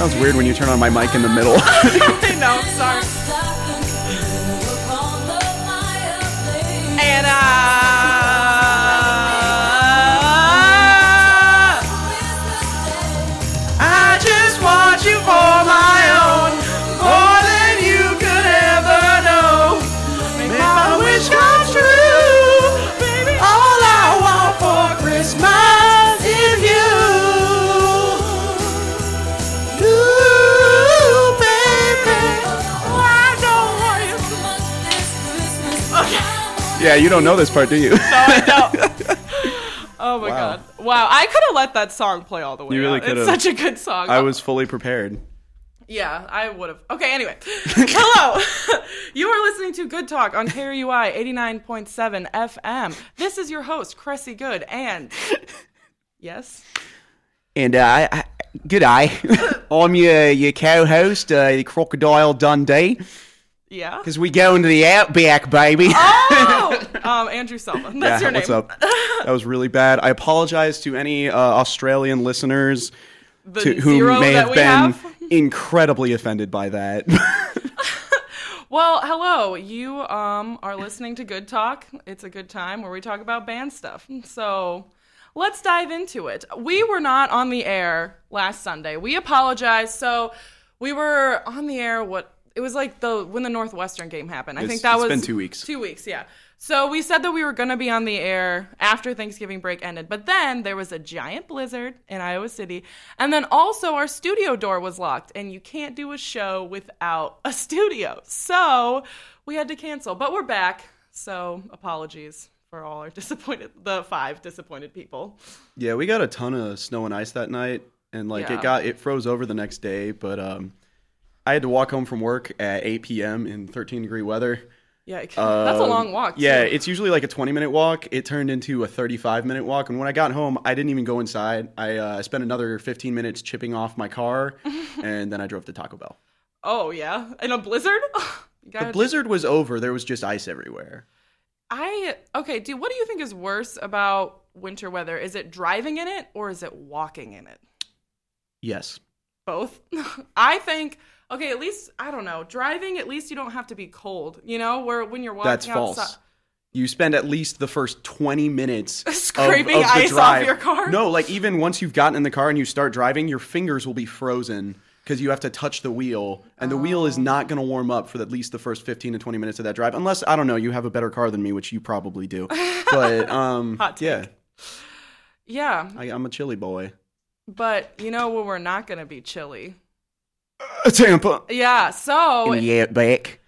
Sounds weird when you turn on my mic in the middle. I know. Yeah, you don't know this part, do you? No, I don't. Oh my Wow. god! Wow, I could have let that song play all the way. You really could've. It's such a good song. I was fully prepared. Yeah, I would have. Okay, anyway. Hello. you are listening to Good Talk on KRUI 89.7 FM. This is your host, Cressy Good, and yes. And uh, I, I, good day. I'm your your co-host, uh, the Crocodile Dundee, Yeah. because we go into the outback, baby. Oh, um, Andrew Selva. That's Yeah, your name. What's up? That was really bad. I apologize to any uh, Australian listeners to, who may have been have. incredibly offended by that. Well, hello. You um are listening to Good Talk. It's a good time where we talk about band stuff. So let's dive into it. We were not on the air last Sunday. We apologize. So we were on the air. What it was like the when the Northwestern game happened. I It's- think that it's was been two weeks. Two weeks, yeah. So we said that we were going to be on the air after Thanksgiving break ended, but then there was a giant blizzard in Iowa City, and then also our studio door was locked, and you can't do a show without a studio. So we had to cancel, but we're back. So apologies for all our disappointed, the five disappointed people. yeah, we got a ton of snow and ice that night, and like Yeah. it got it froze over the next day. But um, I had to walk home from work at 8 p.m. in 13 degree weather. Yeah, that's a Um, long walk. Yeah, it's usually like a 20 minute walk. It turned into a 35 minute walk. And when I got home, I didn't even go inside. I uh, spent another 15 minutes chipping off my car, and then I drove to Taco Bell. oh yeah, in a blizzard. The blizzard was over. There was just ice everywhere. I okay, dude. What do you think is worse about winter weather? Is it driving in it or is it walking in it? Yes. Both. I think okay. At least I don't know. Driving, at least you don't have to be cold. You know, where when you're walking That's false. outside. You spend at least the first 20 minutes of- Scraping of, the ice off your car? No, like even once you've gotten in the car and you start driving, your fingers will be frozen because you have to touch the wheel, and the wheel Oh. is not going to warm up for at least the first 15 to 20 minutes of that drive, unless I don't know, you have a better car than me, which you probably do. But um, yeah, Yeah, I, I'm a chilly boy. but you know we're not gonna be chilly. Tampa. Yeah. So Yeah, back.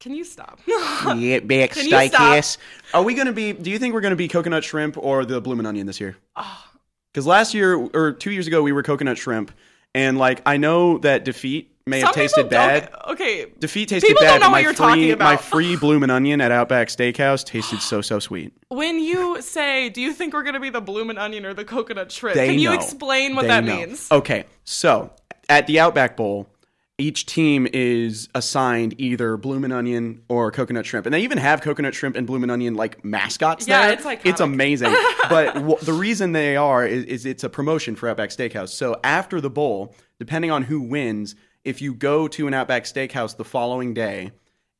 can you stop? Yeah, back Can you stop? steakhouse. Are we going to be? Do you think we're going to be coconut shrimp or the bloomin' onion this year? Ah. Because last year or two years ago we were coconut shrimp, and like I know that defeat may have Some people tasted bad. Okay. Defeat tasted People bad. don't know what my you're free, talking about. My free bloomin' onion at Outback Steakhouse tasted so so sweet. When you say, "Do you think we're gonna be the bloomin' onion or the coconut shrimp?" They Can you know. explain what They that know. means? Okay, so at the Outback Bowl, each team is assigned either bloomin' onion or coconut shrimp, and they even have coconut shrimp and bloomin' onion like mascots. Yeah, there. it's iconic. It's amazing. but w- the reason they are is, is it's a promotion for Outback Steakhouse. So after the bowl, depending on who wins, if you go to an Outback Steakhouse the following day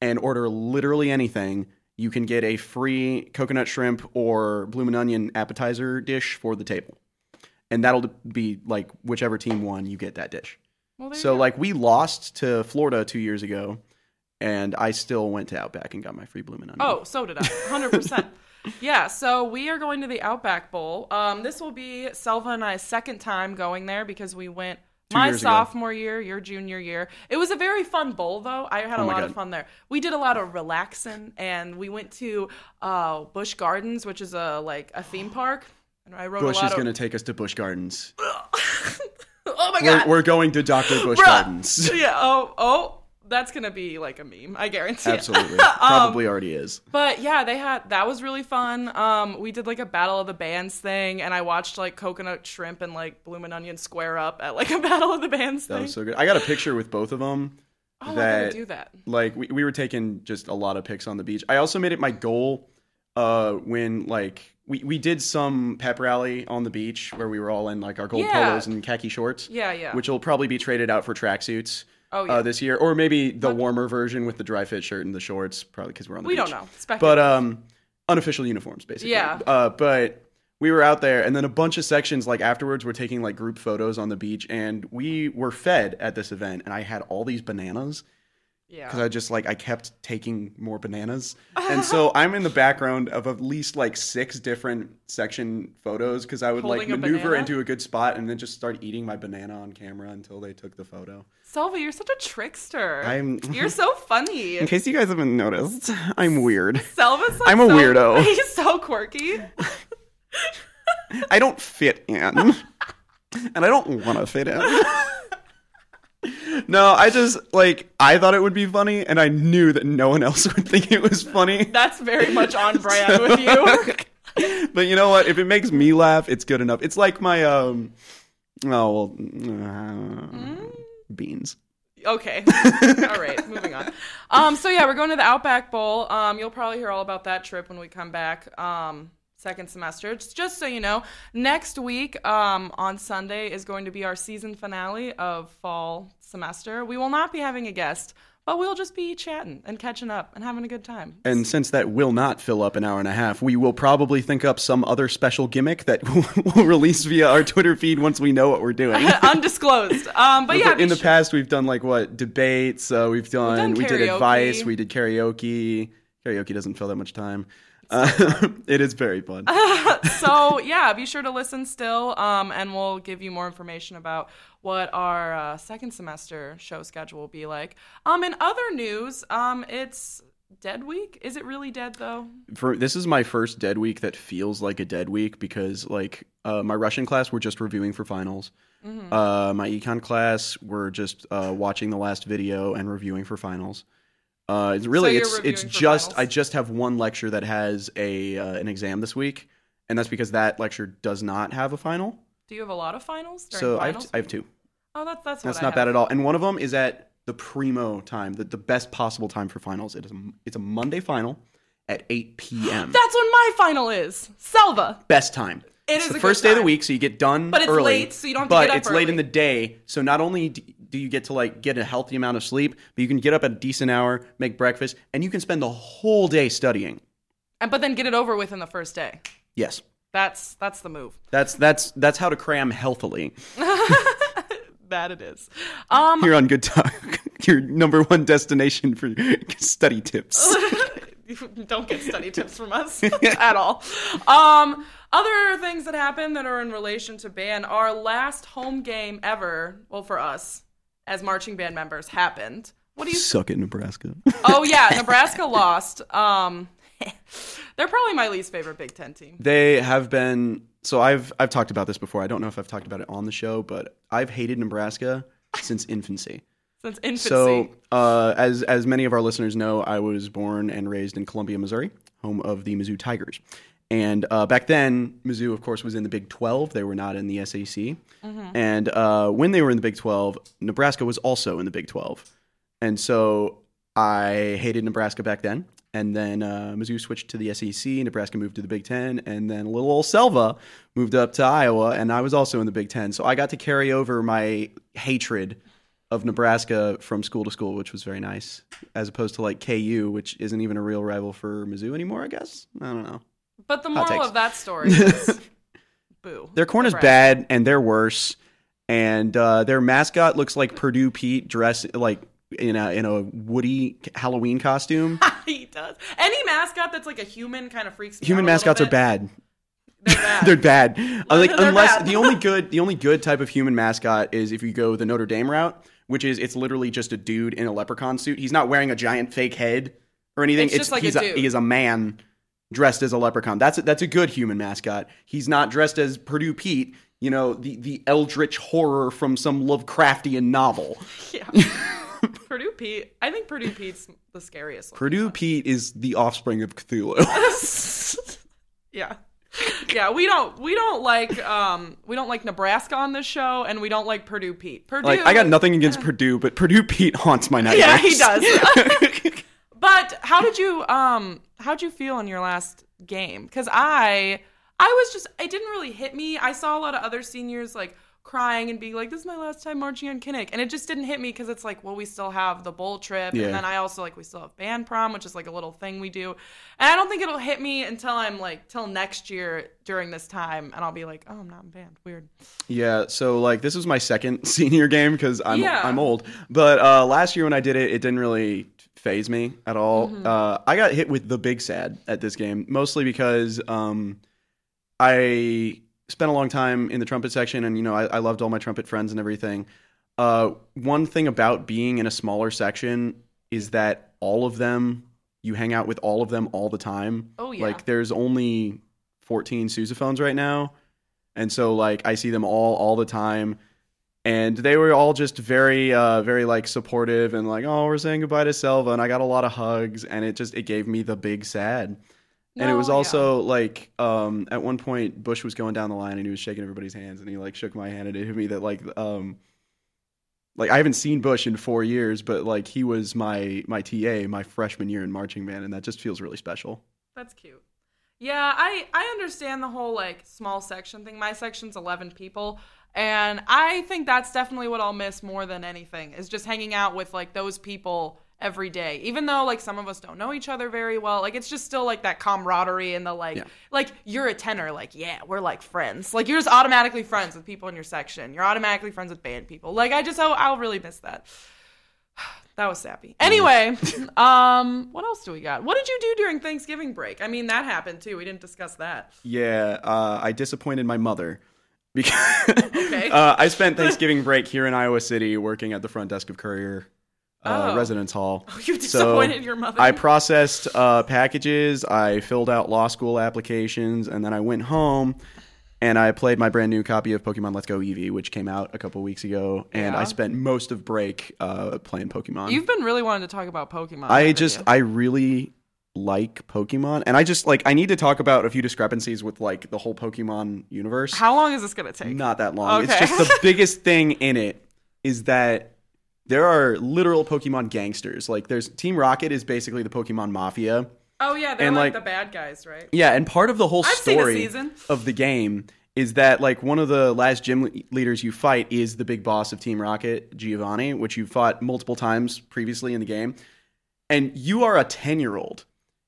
and order literally anything. You can get a free coconut shrimp or bloomin' onion appetizer dish for the table and that'll be like whichever team won, you get that dish. Well, So like we lost to Florida two years ago, and I still went to Outback and got my free bloomin' onion. Oh, so did I. 100%. yeah, so we are going to the Outback Bowl. Um, this will be Selva and I's second time going there because we went my years ago. sophomore year, your junior year. It was a very fun bowl, though. I had a Oh lot of fun there. We did a lot of relaxing, and we went to uh, Busch Gardens, which is a like a theme park. I rode Bush is of. going to take us to Bush Gardens. oh my We're, god! we're going to Dr. Bush Bruh. Gardens. yeah. Oh, oh, that's gonna be like a meme. I guarantee. it. Absolutely. Um, Probably already is. But yeah, they had that was really fun. Um, we did like a battle of the bands thing, and I watched like Coconut Shrimp and like Bloomin' Onion square up at like a battle of the bands That thing. was so good. I got a picture with both of them. oh, I that gotta do that. like we, we were taking just a lot of pics on the beach. I also made it my goal uh, when like we, we did some pep rally on the beach where we were all in like our gold Yeah. polos and khaki shorts. Yeah, yeah. Which will probably be traded out for tracksuits. Oh, yeah. Uh, this year, or maybe the warmer version with the dry fit shirt and the shorts, probably because we're on the we beach. don't know. Speculative. But um, unofficial uniforms, basically. Yeah. Uh, but we were out there, and then a bunch of sections, like afterwards, were taking like group photos on the beach, and we were fed at this event, and I had all these bananas yeah. because I just like I kept taking more bananas, and so I'm in the background of at least like six different section photos because I would like Holding a maneuver banana? into a good spot and then just start eating my banana on camera until they took the photo. Selva, you're such a trickster. I'm- You're so funny. In case you guys haven't noticed, I'm weird. Selva's like I'm a so- weirdo. He's so quirky. I don't fit in, and I don't want to fit in. No, I just like I thought it would be funny, and I knew that no one else would think it was funny. That's very much on brand with you. but you know what? If it makes me laugh, it's good enough. It's like my um, oh well, uh, beans. Okay. all right, moving on. Um, so yeah, we're going to the Outback Bowl. Um, you'll probably hear all about that trip when we come back. Um, second semester. Just, just so you know, next week um, on Sunday is going to be our season finale of fall semester. We will not be having a guest, but we'll just be chatting and catching up and having a good time. And since that will not fill up an hour and a half, we will probably think up some other special gimmick that we'll release via our Twitter feed once we know what we're doing. Undisclosed. Um, but yeah, in the sure- past, we've done like what debates. Uh, we've done, done we did advice. We did karaoke. Karaoke doesn't fill that much time. Uh, it is very fun. so yeah, be sure to listen still, um, and we'll give you more information about what our uh, second semester show schedule will be like. Um, in other news, um, it's Dead Week. Is it really dead though? For this is my first dead week that feels like a dead week because like uh, my Russian class we're just reviewing for finals. Mm-hmm. Uh, my econ class we're just uh, watching the last video and reviewing for finals. Uh, it's really you're it's it's just finals? I just have one lecture that has a uh, an exam this week, and that's because that lecture does not have a final. Do you have a lot of finals? During So I have, finals? I have two. oh, that's that's That's not bad at all. And one of them is at the primo time, the, the best possible time for finals. It is a, it's a Monday final at 8 p.m. That's when my final is. Selva. best time. It it's is the first day of the week, so you get done But it's early. late, so you don't have to but it's late in the day, so not only do you get to like get a healthy amount of sleep, but you can get up at a decent hour, make breakfast, and you can spend the whole day studying. And but then get it over with in the first day. Yes. That's that's the move. That's that's that's how to cram healthily. That it is. Um, Here on Good Talk, your number one destination for study tips. don't get study tips from us at all. Um, other things that happen that are in relation to ban. our last home game ever, well, for us as marching band members, happened. What do you? Suck it, Nebraska. Oh yeah, Nebraska lost. Um, they're probably my least favorite Big Ten team. They have been so I've I've talked about this before. I don't know if I've talked about it on the show, but I've hated Nebraska since infancy. Since infancy. So, uh, as as many of our listeners know, I was born and raised in Columbia, Missouri, home of the Mizzou Tigers. And uh, back then, Mizzou, of course, was in the Big 12. They were not in the SEC. And uh, when they were in the Big 12, Nebraska was also in the Big 12. And so I hated Nebraska back then. And then uh, Mizzou switched to the SEC. Nebraska moved to the Big Ten. And then little old Selva moved up to Iowa. And I was also in the Big Ten. So I got to carry over my hatred of Nebraska from school to school, which was very nice, as opposed to like KU, which isn't even a real rival for Mizzou anymore, I guess. I don't know. But the moral of that story is boo. Their corn is bad, and they're worse. And uh, their mascot looks like Purdue Pete dressed like in a in a Woody Halloween costume. he does. Any mascot that's like a human kind of freaks me Human a mascots are bad. They're bad. They're bad. Uh, like They're unless bad. the only good the only good type of human mascot is if you go the Notre Dame route, which is it's literally just a dude in a leprechaun suit. He's not wearing a giant fake head or anything. It's just like a he's dude. he is a man dressed as a leprechaun. That's a, that's a good human mascot. He's not dressed as Purdue Pete, you know, the the eldritch horror from some Lovecraftian novel. Yeah. Purdue Pete. I think Purdue Pete's the scariest. Purdue one. Pete is the offspring of Cthulhu. yeah. Yeah, we don't we don't like um we don't like Nebraska on this show and we don't like Purdue Pete. Purdue like I got nothing against Purdue, but Purdue Pete haunts my nightmares. Yeah, he does. But how did you um how'd you feel in your last game because I I was just it didn't really hit me. I saw a lot of other seniors like crying and being like, "This is my last time marching on Kinnick," and it just didn't hit me because it's like, well, we still have the bowl trip, Yeah. and then I also like we still have band prom, which is like a little thing we do, and I don't think it'll hit me until I'm like till next year during this time, and I'll be like, oh, I'm not in band, weird. Yeah, so like this was my second senior game because I'm Yeah. I'm old. But uh, last year when I did it, it didn't really faze me at all. Mm-hmm. Uh, I got hit with the big sad at this game, mostly because um, I spent a long time in the trumpet section, and you know I, I loved all my trumpet friends and everything. Uh, one thing about being in a smaller section is that all of them you hang out with all of them all the time. Oh, yeah. Like there's only 14 sousaphones right now. And so like I see them all all the time and they were all just very uh very like supportive and like oh we're saying goodbye to Selva and I got a lot of hugs and it just it gave me the big sad. and it No, was yeah. also like um at one point Bush was going down the line and he was shaking everybody's hands and he like shook my hand and it hit me that like um like I haven't seen Bush in 4 years but like he was my my TA my freshman year in marching band and that just feels really special. That's cute. Yeah, I I understand the whole like small section thing. My section's 11 people, and I think that's definitely what I'll miss more than anything is just hanging out with like those people every day. Even though like some of us don't know each other very well, like it's just still like that camaraderie and the like Yeah. like you're a tenor, like yeah, we're like friends. Like you're just automatically friends with people in your section. You're automatically friends with band people. Like I just I'll, I'll really miss that. That was sappy. Anyway, um, what else do we got? What did you do during Thanksgiving break? I mean, that happened too. We didn't discuss that. Yeah, uh, I disappointed my mother because Okay. uh, I spent Thanksgiving break here in Iowa City working at the front desk of Currier uh, Oh. Residence Hall. Oh, You So, disappointed your mother. I processed uh, packages, I filled out law school applications, and then I went home and I played my brand new copy of Pokemon Let's Go Eevee, which came out a couple weeks ago. And Yeah. I spent most of break uh, playing Pokemon. You've been really wanting to talk about Pokemon. I just? I really like Pokemon, and I just like I need to talk about a few discrepancies with like the whole Pokemon universe. How long is this gonna take? Not that long. Okay. It's just the biggest thing in it is that there are literal Pokemon gangsters. Like there's Team Rocket is basically the Pokemon mafia. oh yeah, they're and, like, like- the bad guys, right? Yeah, and part of the whole I've story of the game is that like one of the last gym le- leaders you fight is the big boss of Team Rocket, Giovanni, which you've fought multiple times previously in the game. And you are a 10-year-old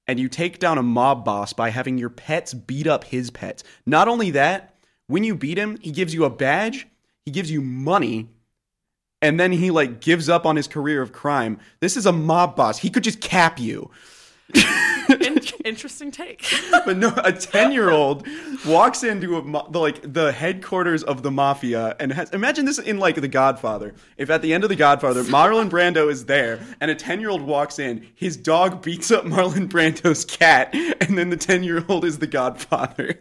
and you take down a mob boss by having your pets beat up his pets. Not only that, when you beat him, he gives you a badge, he gives you money, and then he like gives up on his career of crime. This is a mob boss. He could just cap you. In- interesting take. but no, a ten-year-old walks into a the, like the headquarters of the mafia and has imagine this in like The Godfather. If at the end of The Godfather, Marlon Brando is there and a ten-year-old walks in, his dog beats up Marlon Brando's cat, and then the ten-year-old is The Godfather.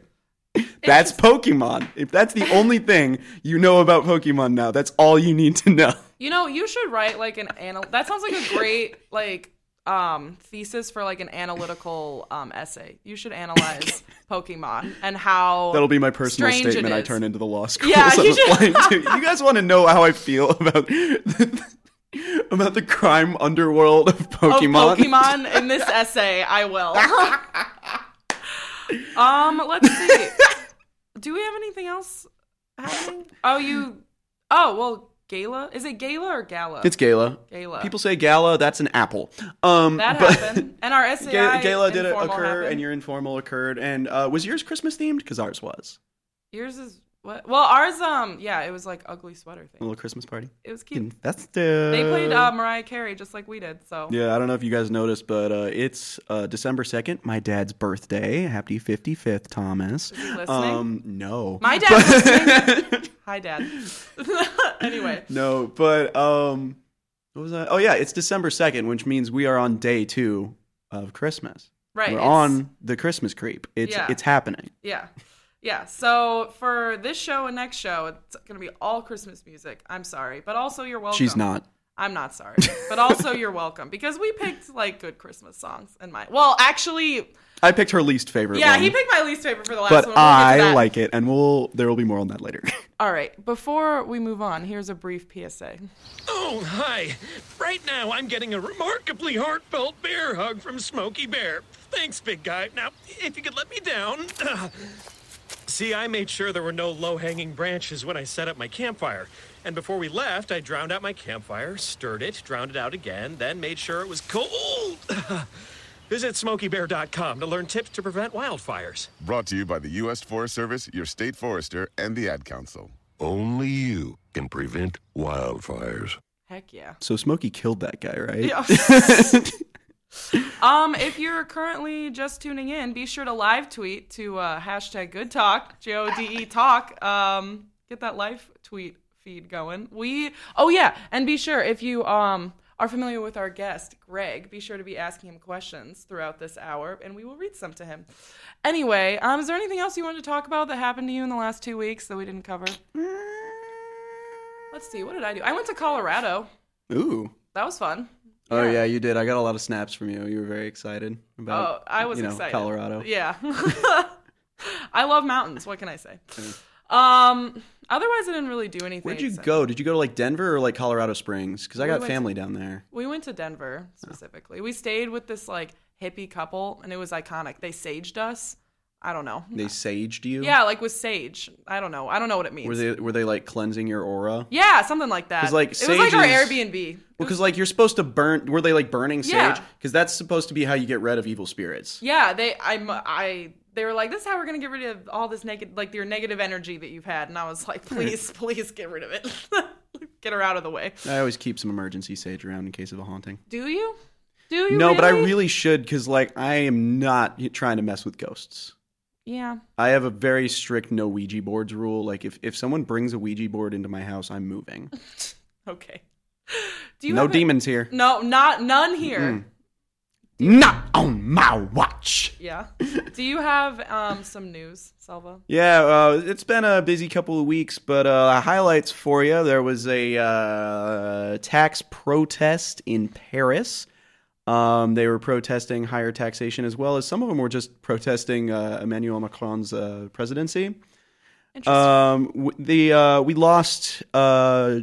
That's Pokemon. If that's the only thing you know about Pokemon now, that's all you need to know. You know, you should write like an anal. That sounds like a great like um thesis for like an analytical um essay. You should analyze Pokemon and how That'll be my personal statement I turn into the law school. Yeah, you. You guys want to know how I feel about about the crime underworld of of Pokemon? Pokemon in this essay. I will. um, let's see. Do we have anything else happening? Oh, you. Oh, well, Gala. Is it Gala or Gala? It's Gala. Gala. People say Gala. That's an apple. Um, that happened, and our SAI Ga- Gala did occur, happened. and your informal occurred. And uh, was yours Christmas themed? Because ours was yours is what? Well, ours um yeah, it was like ugly sweater a thing. little Christmas party. It was cute. Festive. They played uh, Mariah Carey just like we did. So Yeah, I don't know if you guys noticed, but uh, it's uh, December second, my dad's birthday. Happy fifty fifth, Thomas. Um, no. My dad. hi, dad. anyway, No, but um, what was that? Oh yeah, it's December second, which means we are on day two of Christmas. right. We're on the Christmas creep. It's Yeah. it's happening. Yeah. Yeah. So for this show and next show, it's going to be all Christmas music. I'm sorry, but also you're welcome. She's not. I'm not sorry, but also you're welcome because we picked like good Christmas songs in my. Well, actually, I picked her least favorite. yeah, one, he picked my least favorite for the last but one. We'll I like it, and we'll there will be more on that later. All right. Before we move on, here's a brief PSA. Oh, hi. Right now, I'm getting a remarkably heartfelt bear hug from Smokey Bear. Thanks, big guy. Now, if you could let me down. See, I made sure there were no low hanging branches when I set up my campfire. And before we left, I drowned out my campfire, stirred it, drowned it out again, then made sure it was cold. Visit SmokeyBear.com to learn tips to prevent wildfires. Brought to you by the U.S. Forest Service, your state forester, and the Ad Council. Only you can prevent wildfires. Heck yeah. So Smokey killed that guy, right? Yeah. um, if you're currently just tuning in, be sure to live tweet to uh, hashtag Good Talk, J O D E Talk. Um, get that live tweet feed going. We oh yeah, and be sure if you um are familiar with our guest Greg, be sure to be asking him questions throughout this hour, and we will read some to him. Anyway, um, is there anything else you wanted to talk about that happened to you in the last two weeks that we didn't cover? Let's see. What did I do? I went to Colorado. Ooh. That was fun. Oh yeah, you did. I got a lot of snaps from you. You were very excited about. Oh, I was you know, excited. Colorado. Yeah. I love mountains. What can I say? Um. Otherwise, I didn't really do anything. Where'd you except- go? Did you go to like Denver or like Colorado Springs? Because I got family down there. We went to Denver specifically. We stayed with this like hippie couple, and it was iconic. They saged us. I don't know. They saged you. Yeah, like with sage. I don't know. I don't know what it means. Were they were they like cleansing your aura? yeah, something like that. 'Cause, like, it was like our Airbnb. Well, because like you're supposed to burn. Were they like burning sage? Yeah. Because that's supposed to be how you get rid of evil spirits. Yeah, they. I. I. They were like, "This is how we're gonna get rid of all this negative, like your negative energy that you've had." And I was like, "Please, please get rid of it. get her out of the way." I always keep some emergency sage around in case of a haunting. Do you? Do you? no, but I really? really should because like I am not trying to mess with ghosts. Yeah. I have a very strict no Ouija boards rule. Like if, if someone brings a Ouija board into my house, I'm moving. Okay. Do you no have a- demons here. No, not none here. Not on my watch. Yeah. Do you have um some news, Selva? Yeah, uh, it's been a busy couple of weeks, but uh, highlights for you. There was a uh, tax protest in Paris. Um, they were protesting higher taxation as well as some of them were just protesting uh, Emmanuel Macron's uh, presidency. Um, the uh, we lost uh,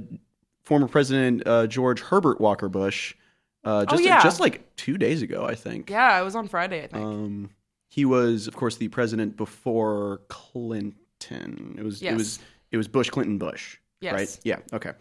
former President uh, George Herbert Walker Bush uh, just Oh, yeah. just like two days ago, I think. yeah, it was on Friday, I think. Um, he was, of course, the president before Clinton. It was it was it was Bush, Clinton, Bush. Yes. Right. Yeah. Okay.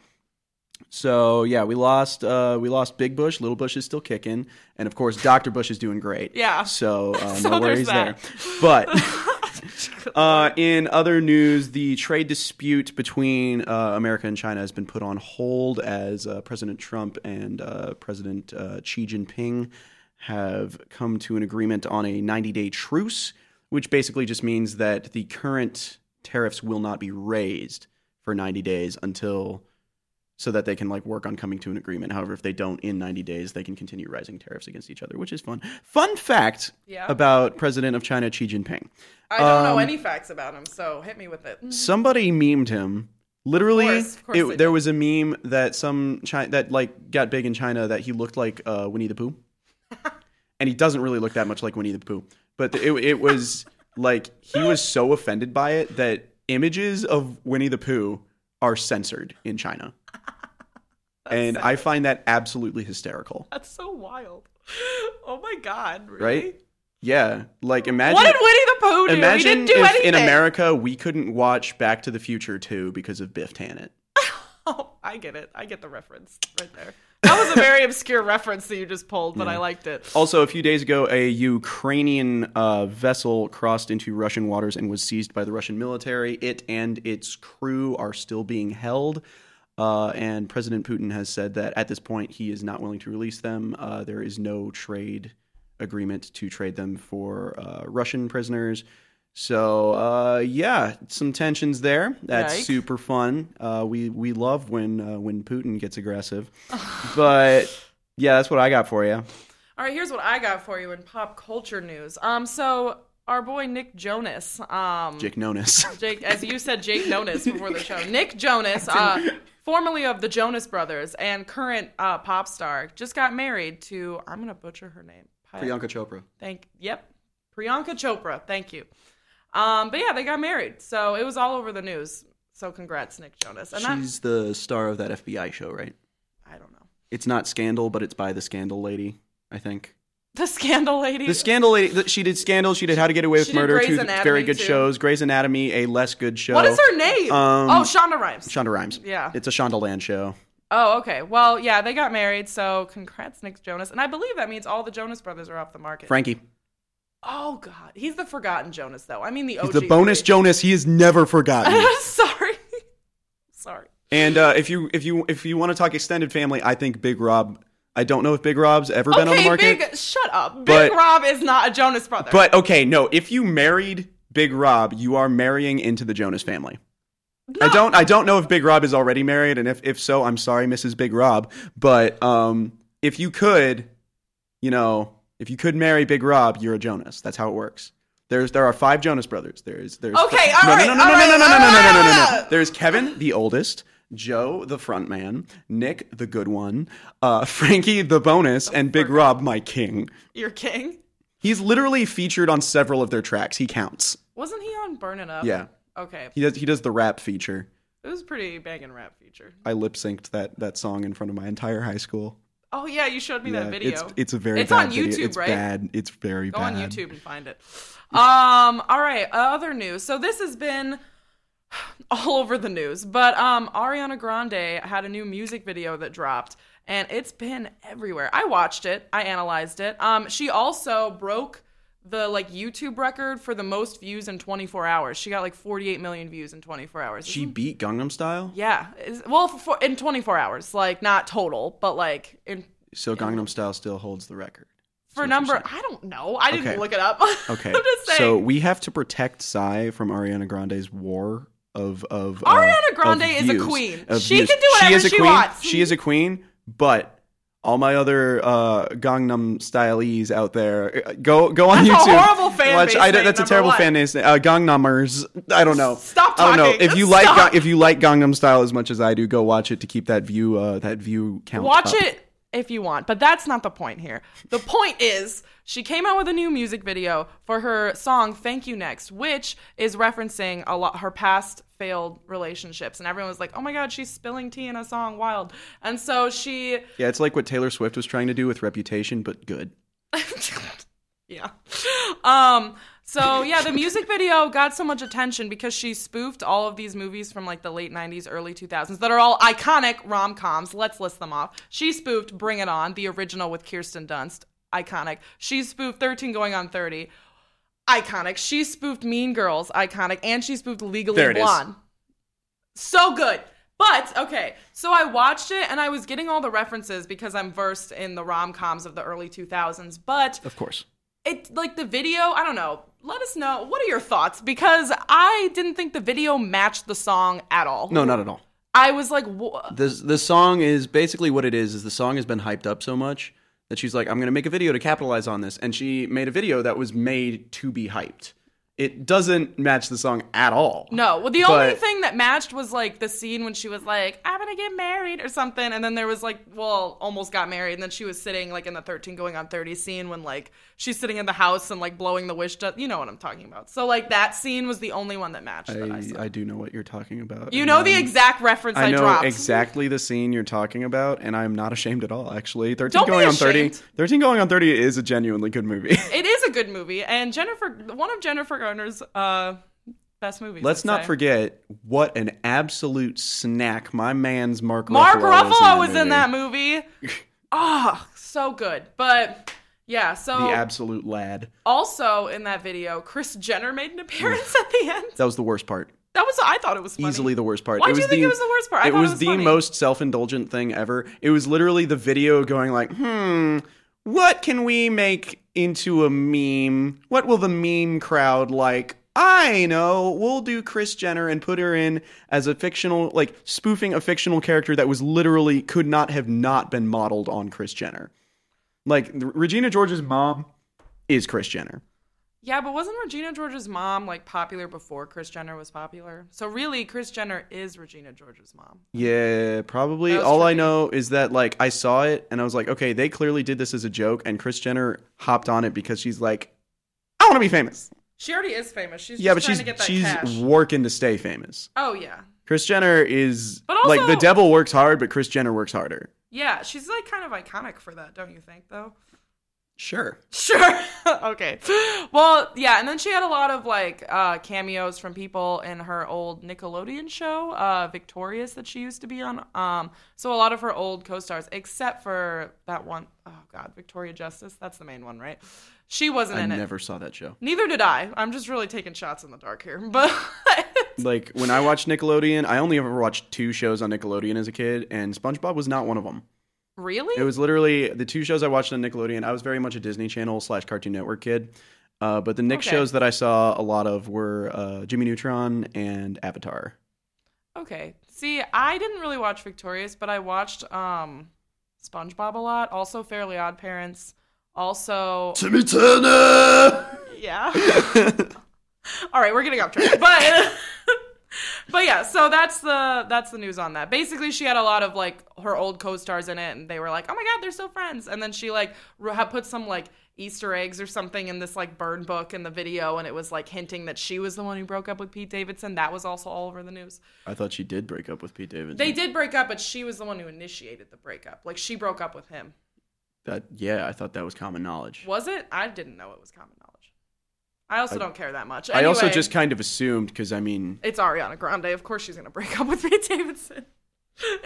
So yeah, we lost uh, we lost Big Bush. Little Bush is still kicking, and of course, Doctor Bush is doing great. Yeah. So, uh, So no worries there. But uh, in other news, the trade dispute between uh, America and China has been put on hold as uh, President Trump and uh, President uh, Xi Jinping have come to an agreement on a 90 day truce, which basically just means that the current tariffs will not be raised for 90 days until so that they can like work on coming to an agreement. However, if they don't in 90 days, they can continue rising tariffs against each other, which is fun. Fun fact Yeah. about President of China Xi Jinping. I don't know um, any facts about him, so hit me with it. Somebody memed him. Literally, Of course, of course it- there was a meme that some Chi- that like got big in China that he looked like uh, Winnie the Pooh, and he doesn't really look that much like Winnie the Pooh. But it, it was like he was so offended by it that images of Winnie the Pooh are censored in China, and I find that absolutely hysterical. That's so wild. Oh my god, really? Right? Yeah, like imagine. What did Winnie the Pooh do? Imagine didn't do if anything. in America we couldn't watch Back to the Future 2 because of Biff Tannen. Oh, I get it. I get the reference right there. That was a very obscure reference that you just pulled, but I liked it. Also, a few days ago, a Ukrainian uh, vessel crossed into Russian waters and was seized by the Russian military. It and its crew are still being held. Uh, and President Putin has said that at this point he is not willing to release them. Uh, there is no trade agreement to trade them for uh, Russian prisoners. So uh, yeah, some tensions there. That's Yike. super fun. Uh, we we love when uh, when Putin gets aggressive. but yeah, that's what I got for you. All right, here's what I got for you in pop culture news. Um, so our boy Nick Jonas, um, Jake Nonis. Jake, as you said, Jake Jonas before the show. Nick Jonas, uh, formerly of the Jonas Brothers and current uh, pop star, just got married to I'm gonna butcher her name. Priyanka Chopra. Thank. Yep, Priyanka Chopra. Thank you. Um, but yeah, they got married, so it was all over the news. So congrats, Nick Jonas. And She's the star of that FBI show, right? I don't know. It's not Scandal, but it's by the Scandal lady, I think. The Scandal lady. The Scandal lady, she did Scandal, she did How to Get Away with Murder, two Anatomy, very good too. shows. Grey's Anatomy, a less good show. what is her name? Um, oh, Shonda Rhimes. Shonda Rhimes. Yeah. It's a Shonda Land show. oh, okay. Well, yeah, they got married, so congrats, Nick Jonas. And I believe that means all the Jonas brothers are off the market. Frankie. Oh God, he's the forgotten Jonas, though. I mean the OG. He's the bonus. Jonas he is never forgotten. Sorry, sorry. and uh, if you if you if you want to talk extended family, I think Big Rob. I don't know if Big Rob's ever been on the Okay, market. Big. Shut up. But- Big Rob is not a Jonas brother. But okay, no. If you married Big Rob, you are marrying into the Jonas family. I don't. I don't know if Big Rob is already married, and if if so, I'm sorry, Mrs. Big Rob. But um, if you could, you know, if you could marry Big Rob, you're a Jonas. That's how it works. There's there are five Jonas brothers. There's there's Okay, all no, right, no no no all no right, no no no no no no no no no. There's Kevin, the oldest. Joe, the front man, Nick, the good one, uh, Frankie, the bonus, and Big Rob, my king. You're king. He's literally featured on several of their tracks. He counts. Wasn't he on Burnin' Up? Yeah. Okay. He does he does the rap feature. It was a pretty banging rap feature. I lip synced that that song in front of my entire high school. Oh yeah, you showed me that video. It's it's a very It's on video. YouTube, It's right? bad. It's very Go bad. on YouTube and find it. Um. All right. Other news. So this has been all over the news, but um, Ariana Grande had a new music video that dropped, and it's been everywhere. I watched it. I analyzed it. Um, she also broke the like YouTube record for the most views in 24 hours. She got like 48 million views in 24 hours. She Isn't- beat Gangnam Style. yeah. Is- Well, for, in 24 hours, like not total, but like in So Gangnam Style still holds the record. for number. I don't know. I didn't Okay. look it up. Okay. I'm just saying. So we have to protect Psy from Ariana Grande's war of of uh, Ariana Grande of is a queen. She views. can do whatever is a she queen. wants. She is a queen, but all my other uh, Gangnam stylees out there, uh, go go on That's a YouTube. horrible fan Watch, I, name, that's a terrible one. fan base. Uh, Gangnamers. I don't know. Stop talking. I don't know. If you like Stop. Ga- if you like Gangnam Style as much as I do, go watch it to keep that view uh, that view count. Watch up. it if you want, but that's not the point here. The point is, she came out with a new music video for her song "Thank You Next," which is referencing a lot her past failed relationships, and everyone was like, "Oh my god, she's spilling tea in a song, wild!" And so she Yeah, it's like what Taylor Swift was trying to do with Reputation, but good. yeah. Um so yeah, the music video got so much attention because she spoofed all of these movies from like the late 90s, early 2000s that are all iconic rom-coms. Let's list them off. She spoofed Bring It On, the original with Kirsten Dunst, iconic. She spoofed 13 going on 30, iconic. She spoofed Mean Girls, iconic, and she spoofed Legally There it is. Blonde. So good. But okay, so I watched it and I was getting all the references because I'm versed in the rom-coms of the early 2000s, but Of course. it like the video i don't know let us know what are your thoughts because i didn't think the video matched the song at all No, not at all. i was like wha- This the song is basically what it is. Is the song has been hyped up so much that she's like, I'm gonna make a video to capitalize on this, and she made a video that was made to be hyped. It doesn't match the song at all. no well the only thing that matched was like the scene when she was like i'm gonna get married or something and then there was like well almost got married and then she was sitting like in the 13 going on 30 scene when like she's sitting in the house and like blowing the wish dust you know what i'm talking about so like that scene was the only one that matched that I saw. I, I do know what you're talking about. you know the exact reference i, I know dropped exactly the scene you're talking about, and I'm not ashamed at all. Actually, 13 Don't going on 30. 13 going on 30 is a genuinely good movie. It is a good movie, and Jennifer, one of Jennifer Uh, best movies. Let's not forget what an absolute snack my man's Mark Mark Ruffalo, Ruffalo was in that movie. Ah, so good. But yeah, so The absolute lad. also in that video, Kris Jenner made an appearance at the end. That was the worst part. That was I thought it was funny. Easily the worst part. Why do you think the, it was the worst part? I it was, it was the funny. most self-indulgent thing ever. It was literally the video going like, "Hmm, what can we make into a meme? What will the meme crowd like?" I know. We'll do Kris Jenner and put her in as a fictional, like spoofing a fictional character that was literally could not have not been modeled on Kris Jenner. Like Regina George's mom is Kris Jenner. Yeah, but wasn't Regina George's mom like popular before Kris Jenner was popular? So really, Kris Jenner is Regina George's mom. Yeah, probably. All I know is that like I saw it and I was like, okay, they clearly did this as a joke, and Kris Jenner hopped on it because she's like, I want to be famous. She already is famous. She's yeah, but trying she's to get that she's cash. working to stay famous. oh yeah, Kris Jenner is But also- like the devil works hard, but Kris Jenner works harder. yeah. She's like kind of iconic for that, don't you think? Though. Sure. Sure. okay. Well, yeah, and then she had a lot of like uh, cameos from people in her old Nickelodeon show, uh, Victorious, that she used to be on. Um, so a lot of her old co-stars, except for that one oh God, Victoria Justice. That's the main one, right? She wasn't I in it. never saw that show. Neither did I. I'm just really taking shots in the dark here, but. Like when I watched Nickelodeon, I only ever watched two shows on Nickelodeon as a kid, and SpongeBob was not one of them. Really? It was literally the two shows I watched on Nickelodeon. I was very much a Disney Channel slash Cartoon Network kid. Uh, but the Nick Okay. shows that I saw a lot of were uh, Jimmy Neutron and Avatar. Okay. See, I didn't really watch Victorious, but I watched um SpongeBob a lot. Also Fairly Odd Parents. Also Timmy Turner. Yeah. All right, we're getting off track. But But yeah, so that's the that's the news on that. Basically, she had a lot of like her old co-stars in it, and they were like, "Oh my god, they're still friends." And then she like put some like Easter eggs or something in this like burn book in the video, and it was like hinting that she was the one who broke up with Pete Davidson. That was also all over the news. I thought she did break up with Pete Davidson. They did break up, but she was the one who initiated the breakup. Like she broke up with him. That yeah, I thought that was common knowledge. Was it? I didn't know it was common knowledge. I also don't care that much. I also just kind of assumed because I mean, it's Ariana Grande. Of course, she's gonna break up with Pete Davidson.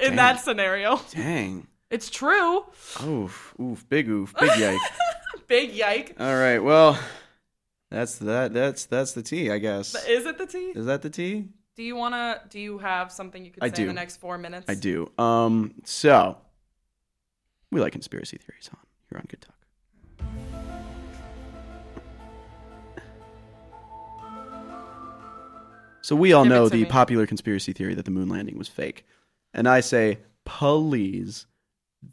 In Dang. that scenario, dang, it's true. oof, oof, big oof, big yike. Big yike. All right, well, that's that. That's that's the tea, I guess. Is it the tea? Is that the tea? Do you wanna? Do you have something you could I say in the next four minutes? I do. Um, so we like conspiracy theories on here on Good Talk. So we all Give it know to the me. popular conspiracy theory that the moon landing was fake, and I say, please,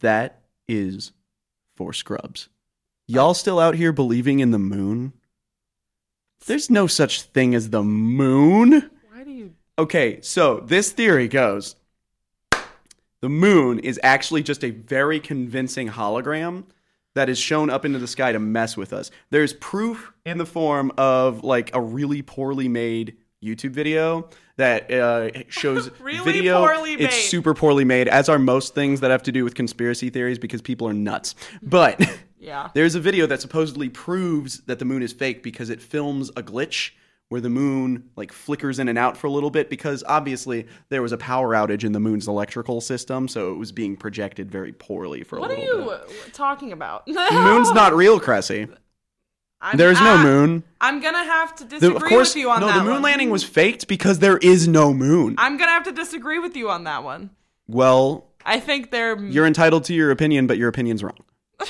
that is for scrubs. Y'all still out here believing in the moon? There's no such thing as the moon. Why do you? Okay, so this theory goes the moon is actually just a very convincing hologram that is shown up into the sky to mess with us. There's proof in the form of like a really poorly made YouTube video that uh, shows Really video. poorly It's made. super poorly made, as are most things that have to do with conspiracy theories because people are nuts. But Yeah. there's a video that supposedly proves that the moon is fake because it films a glitch where the moon like flickers in and out for a little bit because obviously there was a power outage in the moon's electrical system, so it was being projected very poorly for a What are little you bit. talking about? The moon's not real, Cressy. I'm, There's no ah, moon. I'm gonna have to The- disagree of course, with you on that. no. that The moon one. landing was faked because there is no moon. I'm gonna have to disagree with you on that one. well, I think they're you're entitled to your opinion, but your opinion's wrong.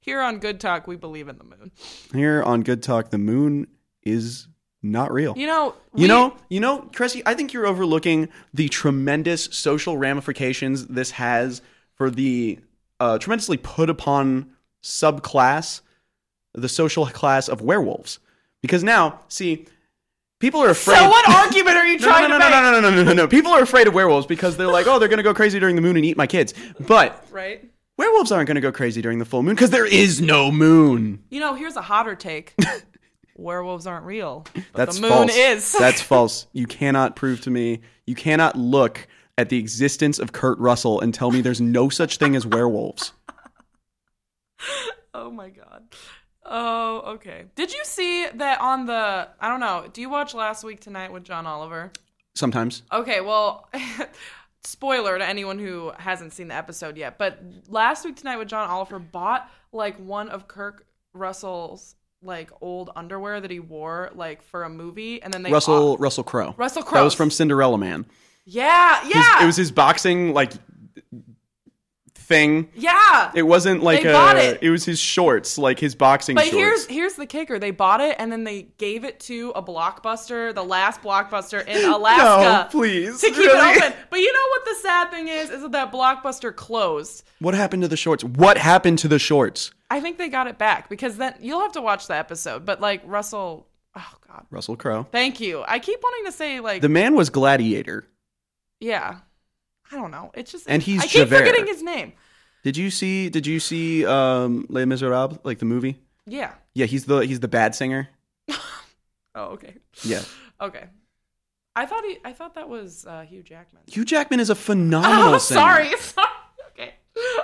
here on Good Talk. We believe in the moon. Here on Good Talk, the moon is not real. You know, You we- know, you know, Cressy, I think you're overlooking the tremendous social ramifications this has for the uh, tremendously put upon subclass, the social class of werewolves. Because now, see, people are afraid. So what argument are you No, trying no, to no, no, make? no, no, no, no, no, no. People are afraid of werewolves because they're like, oh, they're going to go crazy during the moon and eat my kids. But Right. werewolves aren't going to go crazy during the full moon because there is no moon. You know, here's a hotter take. Werewolves aren't real. But That's the moon false. is. That's false. You cannot prove to me. You cannot look at the existence of Kurt Russell and tell me there's no such thing as werewolves. oh my god. Oh, okay. Did you see that on the I don't know, do you watch Last Week Tonight with John Oliver? Sometimes. Okay, well, spoiler to anyone who hasn't seen the episode yet, but last week tonight with John Oliver bought like one of Kirk Russell's like old underwear that he wore like for a movie, and then they Russell Russell Crowe. Russell Crowe. That was from Cinderella Man. yeah, His- yeah, it was his boxing like thing. yeah. It wasn't like They a, bought it. was his shorts, like his boxing But shorts. here's here's the kicker: they bought it and then they gave it to a blockbuster, the last blockbuster in Alaska. no, please. To keep Really? it open, but you know what the sad thing is? Is that that blockbuster closed. What happened to the shorts? What happened to the shorts? I think they got it back because then you'll have to watch the episode. But like Russell, oh god, Russell Crowe. thank you. I keep wanting to say like The man was Gladiator. yeah, I don't know. It's just And he's I keep Javert. forgetting his name. Did you see? Did you see um, Les Miserables, like the movie? Yeah. Yeah, he's the he's the bad singer. Oh okay. Yeah, Okay. I thought he. I thought that was uh, Hugh Jackman. Hugh Jackman is a phenomenal Oh, singer. sorry. Sorry. Okay.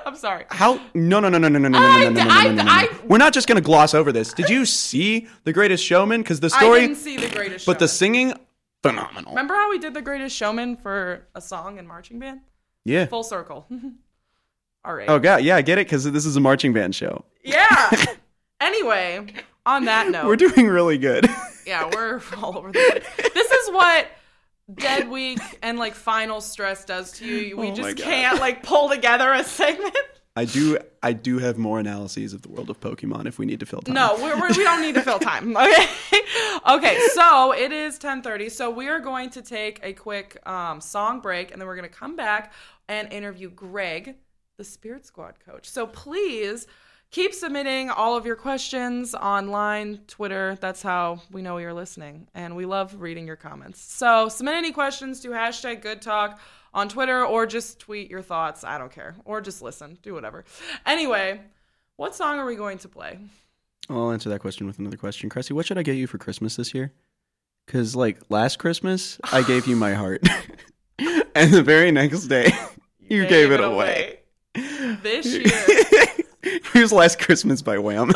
I'm sorry. How? No, no, no, no, no, no, no, no, I- no, no, no, no, I- no, no, no. I- We're not just gonna gloss over this. Did you see The Greatest Showman? Because the I story, didn't see the greatest but the singing, phenomenal. Remember how we did the greatest showman for a song and marching band? Yeah. Full circle. All right. Oh god, yeah, I get it because this is a marching band show. Yeah. anyway, on that note, We're doing really good. yeah, we're all over the place. This is what dead week and like final stress does to you. We Oh just can't like pull together a segment. I do, I do have more analyses of the world of Pokemon if we need to fill time. No, we're, we're, we don't need to fill time. Okay. okay. So it is 10:30. So we are going to take a quick um, song break, and then we're going to come back and interview Greg, the Spirit Squad coach. So please keep submitting all of your questions online, Twitter. That's how we know you're listening, and we love reading your comments. So submit any questions to hashtag Good Talk on Twitter, or just tweet your thoughts. I don't care, or just listen. Do whatever. Anyway. What song are we going to play? I'll answer that question with another question. Cressy, what should I get you for Christmas this year? Because like last Christmas, I gave you my heart, and the very next day, you, gave, it away. This year. Here's Last Christmas by Wham.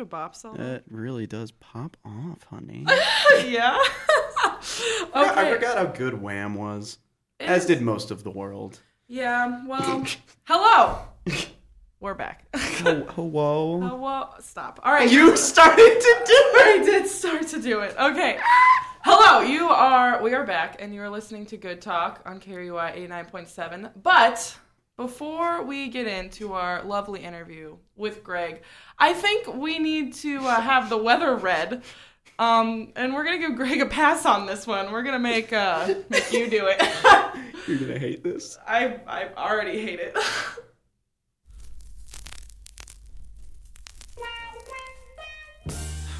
Such a bop song? It really does pop off, honey. yeah. okay. I forgot how good Wham was. As did most of the world. Yeah. Well, hello. We're back. Hello. Well, stop. All right. You started to do it. I did start to do it. Okay. Hello, you are we are back and you are listening to Good Talk on KRUI 89.7. But before we get into our lovely interview with Greg, I think we need to uh, have the weather read. Um, and we're gonna give Greg a pass on this one. We're gonna make uh, make you do it. You're gonna hate this. I I already hate it.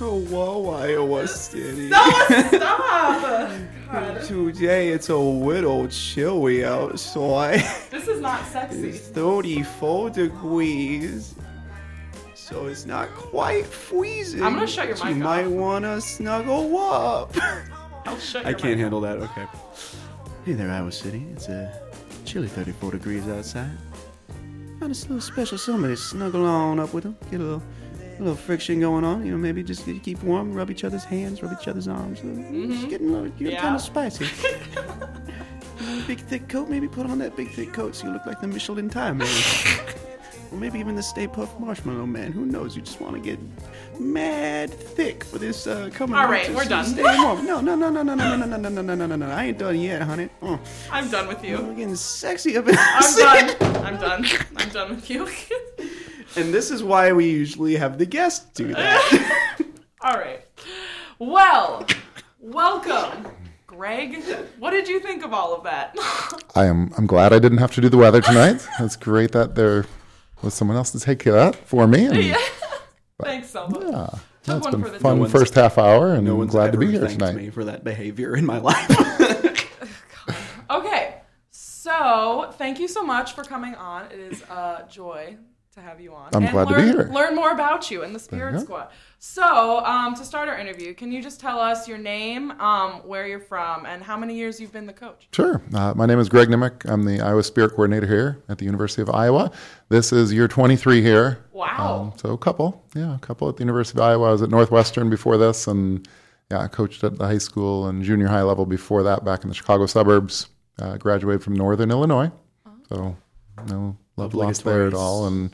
Hello, Iowa City. Stop! God, Today it's a little chilly outside. this is not sexy. 34 degrees. So it's not quite freezing. I'm gonna shut your mic You off. might wanna snuggle up. I'll shut I can't mic. handle that. Okay. Hey there, Iowa City. It's a chilly 34 degrees outside. Find a little special somebody snuggle on up with them. Get a little, a little friction going on. You know, maybe just keep warm. Rub each other's hands. Rub each other's arms. Just getting a little, you're Mm-hmm. Yeah. kind of spicy. You want a big thick coat. Maybe put on that big thick coat so you look like the Michelin Tire Man. or maybe even the Stay Puft Marshmallow Man. Who knows? You just want to get mad thick for this uh, coming. All right, we're done. Stay warm. No, no, no, no, no, no, no, no, no, no, no, no, no, no. I ain't done yet, honey. Oh, I'm done with you. we're getting sexy up in I'm done. I'm done. I'm done with you. And this is why we usually have the guests do that. All right. Well, welcome, Greg. What did you think of all of that? I am. I'm glad I didn't have to do the weather tonight. It's great that there was someone else to take care of that for me. And, yeah. Thanks so much. yeah, Took it's one been for the fun team. first half hour, and no I'm one's glad to be here thanked tonight. me for that behavior in my life. Okay. So, thank you so much for coming on. It is a joy to have you on. I'm and glad to learn, be here. Learn more about you and the Spirit go. Squad. So, um, to start our interview, can you just tell us your name, um, where you're from, and how many years you've been the coach? Sure. Uh, my name is Greg Nimick. I'm the Iowa Spirit Coordinator here at the University of Iowa. This is year 23 here. Wow. Um, so a couple, yeah, a couple at the University of Iowa. I was at Northwestern before this, and yeah, I coached at the high school and junior high level before that, back in the Chicago suburbs. Uh, graduated from Northern Illinois, so no love lost there at all, and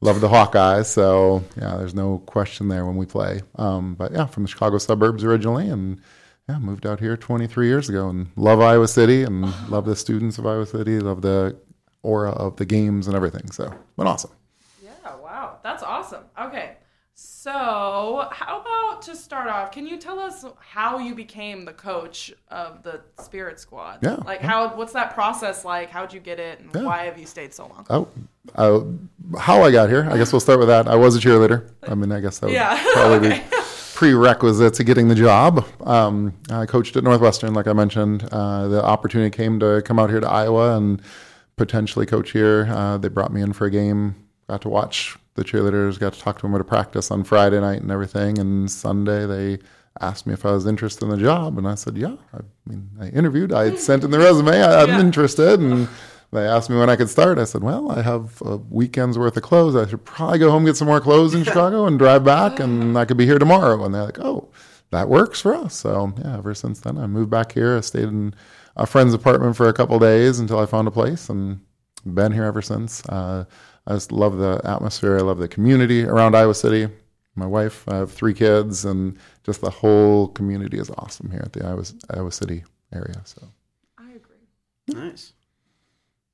love the Hawkeyes. So yeah, there's no question there when we play. Um, but yeah, from the Chicago suburbs originally, and yeah, moved out here 23 years ago, and love Iowa City, and love the students of Iowa City, love the aura of the games and everything. So, been awesome. Yeah, wow. That's awesome. Okay. So, how about to start off, can you tell us how you became the coach of the Spirit Squad? Yeah, Like, how, what's that process like? How'd you get it? And Yeah. why have you stayed so long? Oh, how I got here? I guess we'll start with that. I was a cheerleader. I mean, I guess that would Yeah, probably okay. be prerequisite to getting the job. Um, I coached at Northwestern, like I mentioned. Uh, the opportunity came to come out here to Iowa and potentially coach here. Uh, they brought me in for a game. Got to watch the cheerleaders. Got to talk to them at a practice on Friday night and everything. And Sunday they asked me if I was interested in the job, and I said, "Yeah." I mean, I interviewed. I sent in the resume. I, I'm Yeah. interested, and they asked me when I could start. I said, "Well, I have a weekend's worth of clothes. I should probably go home get some more clothes in Chicago and drive back, and I could be here tomorrow." And they're like, "Oh, that works for us." So yeah, ever since then, I moved back here. I stayed in a friend's apartment for a couple days until I found a place, and been here ever since. Uh, I just love the atmosphere. I love the community around Iowa City. My wife, I have three kids, and just the whole community is awesome here at the Iowa, Iowa City area. So I agree. Nice.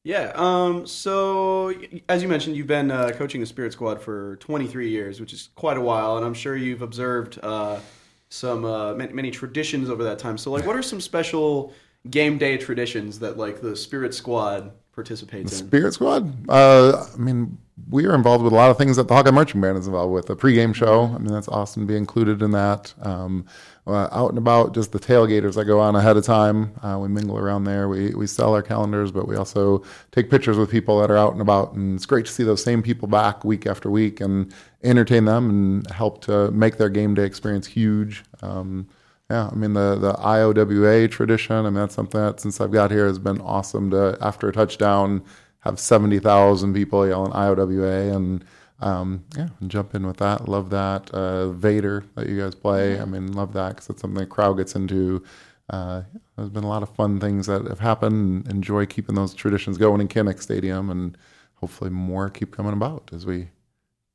Yeah. Um. So, as you mentioned, you've been uh, coaching the Spirit Squad for 23 years, which is quite a while, and I'm sure you've observed uh, some uh, many, many traditions over that time. So, like, what are some special game day traditions that like the Spirit Squad participates in? Spirit Squad. Uh, I mean, we are involved with a lot of things that the Hawkeye Marching Band is involved with. The pregame show. I mean, that's awesome to be included in that. Um, uh, out and about, just the tailgaters that go on ahead of time. Uh, we mingle around there. We we sell our calendars, but we also take pictures with people that are out and about. And it's great to see those same people back week after week and entertain them and help to make their game day experience huge. Um, yeah, I mean the the IOWA tradition. I mean that's something that since I've got here has been awesome to after a touchdown have seventy thousand people yelling IOWA and um, yeah, and jump in with that. Love that. Uh, Vader that you guys play. I mean, love that because it's something the crowd gets into. Uh, there's been a lot of fun things that have happened. Enjoy keeping those traditions going in Kinnick Stadium, and hopefully more keep coming about as we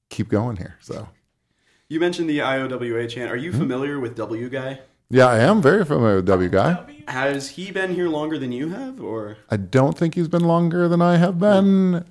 keep going here. So, You mentioned the IOWA chant. Are you familiar with W Guy? Yeah, I am very familiar with W Guy. Has he been here longer than you have, or I don't think he's been longer than I have been.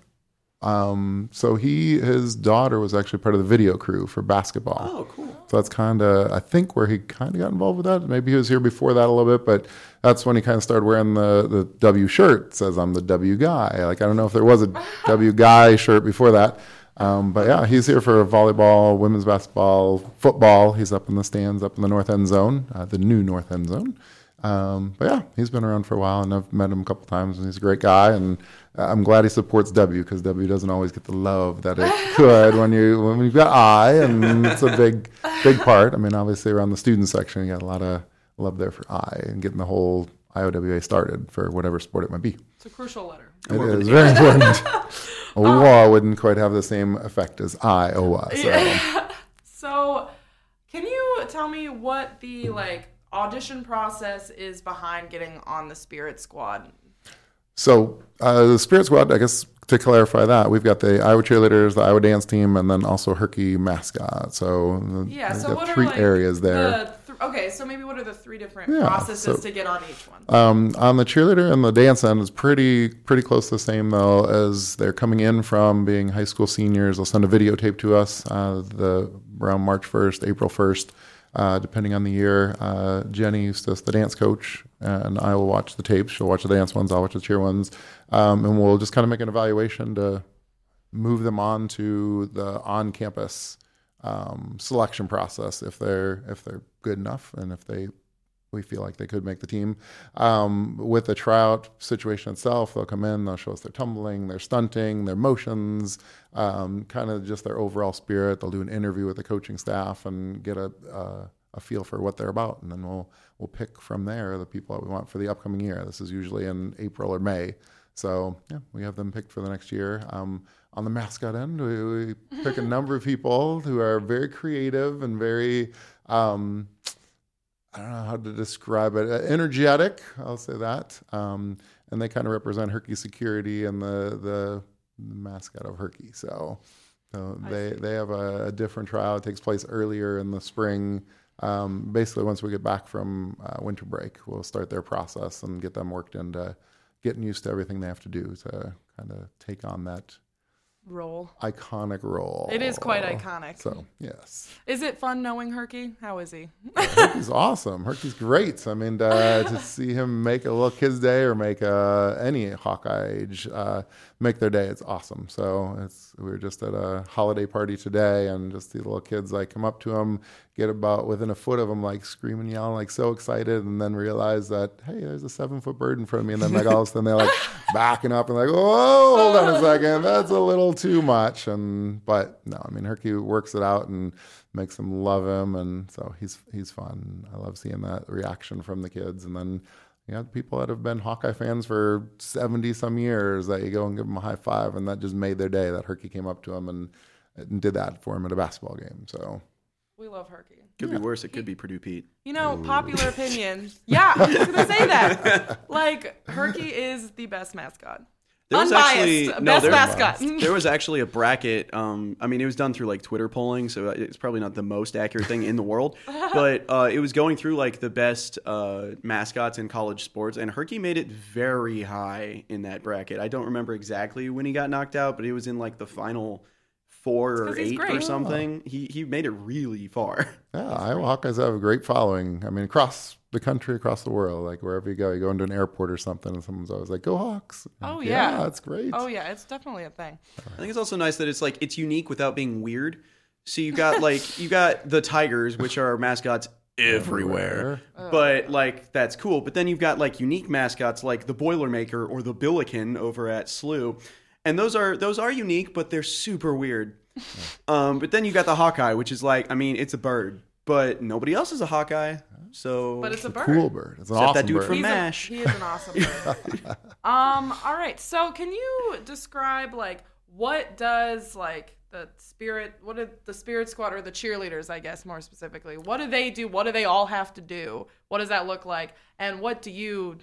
Um, so he, his daughter was actually part of the video crew for basketball. oh, cool. So that's kind of, I think, where he kind of got involved with that. Maybe he was here before that a little bit, but that's when he kind of started wearing the, the W shirt. Says I'm the W guy. Like I don't know if there was a W guy shirt before that, um, but yeah, he's here for volleyball, women's basketball, football. He's up in the stands, up in the north end zone, uh, the new north end zone. Um, but yeah, he's been around for a while, and I've met him a couple times, and he's a great guy. And I'm glad he supports W because W doesn't always get the love that it could when you when you've got I, and it's a big big part. I mean, obviously around the student section, you got a lot of love there for I and getting the whole IOWA started for whatever sport it might be. It's a crucial letter. It is very important. OWA wouldn't quite have the same effect as Iowa. So. So, can you tell me what the like audition process is behind getting on the Spirit Squad? So uh, the Spirit Squad, I guess to clarify that, we've got the Iowa cheerleaders, the Iowa dance team, and then also Herky mascot. So Yeah. So what three are like areas there. The th- okay, so maybe what are the three different Yeah, processes so- to get on each one? Um, on the cheerleader and the dance end is pretty pretty close to the same though as they're coming in from being high school seniors. They'll send a videotape to us uh, the around March first, April first, uh, depending on the year. Uh, Jenny to the dance coach, and I will watch the tapes. She'll watch the dance ones. I'll watch the cheer ones, um, and we'll just kind of make an evaluation to move them on to the on campus um, selection process if they're if they're good enough and if they we feel like they could make the team. Um, with the tryout situation itself, they'll come in, they'll show us their tumbling, their stunting, their motions, um, kind of just their overall spirit. They'll do an interview with the coaching staff and get a, uh, a feel for what they're about, and then we'll we'll pick from there the people that we want for the upcoming year. This is usually in April or May. So yeah, we have them picked for the next year. Um, on the mascot end, we, we pick a number of people who are very creative and very um, I don't know how to describe it. Uh, energetic, I'll say that. Um, and they kind of represent Herky Security and the the, the mascot of Herky. So, so they they have a, a different trial. It takes place earlier in the spring. Um, basically, once we get back from uh, winter break, we'll start their process and get them worked into getting used to everything they have to do to kind of take on that Roll. iconic role. It is quite iconic. So yes. Is it fun knowing Herky? How is he? Herky's awesome. Herky's great. I mean, uh, to see him make a little kid's day or make uh, any Hawkeye age uh, make their day, it's awesome. So it's we were just at a holiday party today, and just the little kids like come up to him, get about within a foot of him, like screaming, yelling, like so excited, and then realize that hey, there's a seven foot bird in front of me, and then like all of a sudden they're like backing up and like, whoa, hold on a second, that's a little too much. And but no, I mean, Herky works it out and makes them love him, and so he's he's fun. I love seeing that reaction from the kids, and then you got people that have been Hawkeye fans for seventy some years that you go and give them a high five, and that just made their day. That Herky came up to him and, and did that for him at a basketball game. So We love Herky. Could be worse. It could be Purdue Pete. You know, popular opinion. Yeah, I was gonna say that. Like Herky is the best mascot. There was Unbiased, actually no, best there, mascot. there was actually a bracket. Um, I mean, it was done through like Twitter polling, so it's probably not the most accurate thing in the world. But uh, it was going through like the best uh, mascots in college sports, and Herky made it very high in that bracket. I don't remember exactly when he got knocked out, but it was in like the final four or eight or great. something. He he made it really far. yeah, Iowa Hawkeyes have a great following. I mean, across the country, across the world, like wherever you go, you go into an airport or something, and someone's always like, "Go Hawks!" Oh, yeah. that's great. Oh yeah, it's definitely a thing. I think it's also nice that it's like it's unique without being weird. So you got like you got the Tigers, which are mascots everywhere, but like that's cool. But then you've got like unique mascots like the Boilermaker or the Billiken over at SLU, and those are those are unique, but they're super weird. Um, but then you got the Hawkeye, which is like I mean it's a bird, but nobody else is a Hawkeye. So But it's a bird. Cool bird. It's an Except awesome that dude bird. from He's a- MASH. he is an awesome bird. um, all right. So can you describe like what does like the spirit what did the spirit squad or the cheerleaders i guess more specifically what do they do what do they all have to do what does that look like and what do you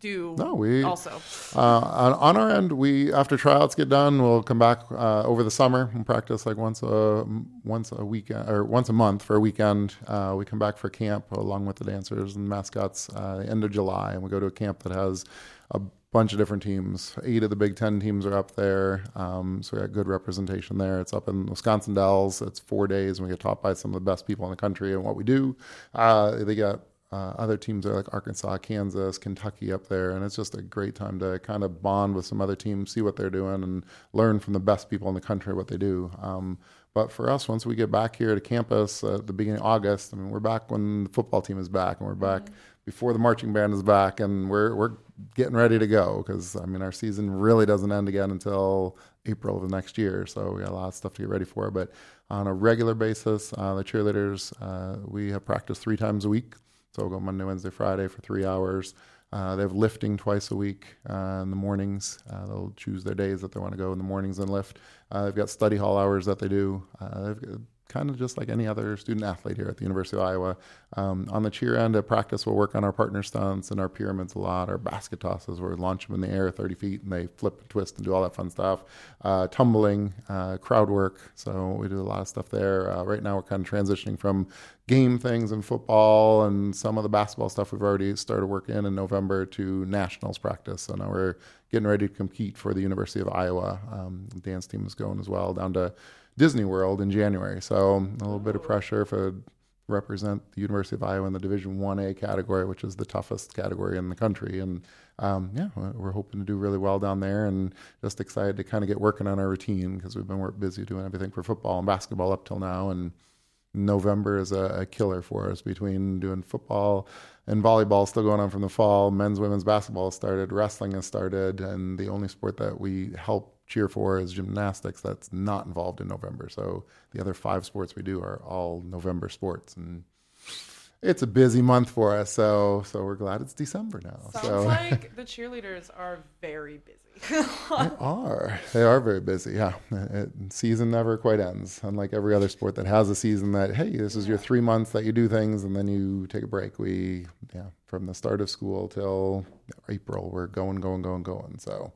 do No, we also Uh, on, on our end, we after tryouts get done, we'll come back uh, over the summer and practice like once a once a weekend or once a month for a weekend. Uh, we come back for camp along with the dancers and mascots uh, the end of July, and we go to a camp that has a bunch of different teams. Eight of the Big Ten teams are up there, um, so we got good representation there. It's up in Wisconsin Dells. It's four days, and we get taught by some of the best people in the country and what we do. Uh, they got uh, other teams are like Arkansas, Kansas, Kentucky up there, and it's just a great time to kind of bond with some other teams, see what they're doing, and learn from the best people in the country what they do. Um, but for us, once we get back here to campus at the beginning of August, I mean, we're back when the football team is back, and we're back before the marching band is back, and we're we're getting ready to go because I mean, our season really doesn't end again until April of the next year, so we got a lot of stuff to get ready for. But on a regular basis, uh, the cheerleaders uh, we have practice three times a week. So we'll go Monday, Wednesday, Friday for three hours. Uh, they have lifting twice a week uh, in the mornings. Uh, they'll choose their days that they want to go in the mornings and lift. Uh, they've got study hall hours that they do. Uh, they've kind of just like any other student athlete here at the University of Iowa. Um, on the cheer end at practice, we'll work on our partner stunts and our pyramids a lot, our basket tosses where we launch them in the air 30 feet and they flip and twist and do all that fun stuff. Uh, tumbling, uh, crowd work. So we do a lot of stuff there. Uh, right now, we're kind of transitioning from game things in football and some of the basketball stuff we've already started working in in November to nationals practice. So now we're getting ready to compete for the University of Iowa. Um, dance team is going as well down to Disney World in January. So a little bit of pressure for represent the University of Iowa in the Division One A category, which is the toughest category in the country. And um, yeah, we're hoping to do really well down there, and just excited to kind of get working on our routine because we've been busy doing everything for football and basketball up till now, and November is a, a killer for us between doing football and volleyball is still going on from the fall. Men's, women's basketball started, wrestling has started, and the only sport that we help cheer for is gymnastics. That's not involved in November. So the other five sports we do are all November sports, and it's a busy month for us. So so we're glad it's December now. sounds so like the cheerleaders are very busy they are. They are very busy. Yeah, it, season never quite ends. Unlike every other sport that has a season that hey, this is your three months that you do things and then you take a break. We yeah, from the start of school till April, we're going, going, going, going. So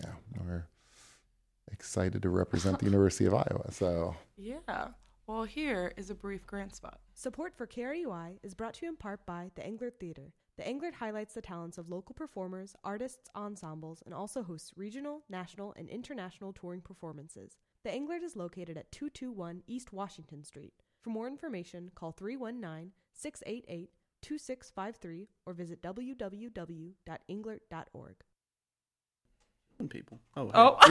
yeah, we're excited to represent the University of Iowa. So yeah well here is a brief grant spot Support for KRUI is brought to you in part by the Englert Theater. The Englert highlights the talents of local performers, artists, ensembles, and also hosts regional, national, and international touring performances. The Englert is located at 221 East Washington Street. For more information, call 319 688 2653 or visit www.englert.org. People. Oh. oh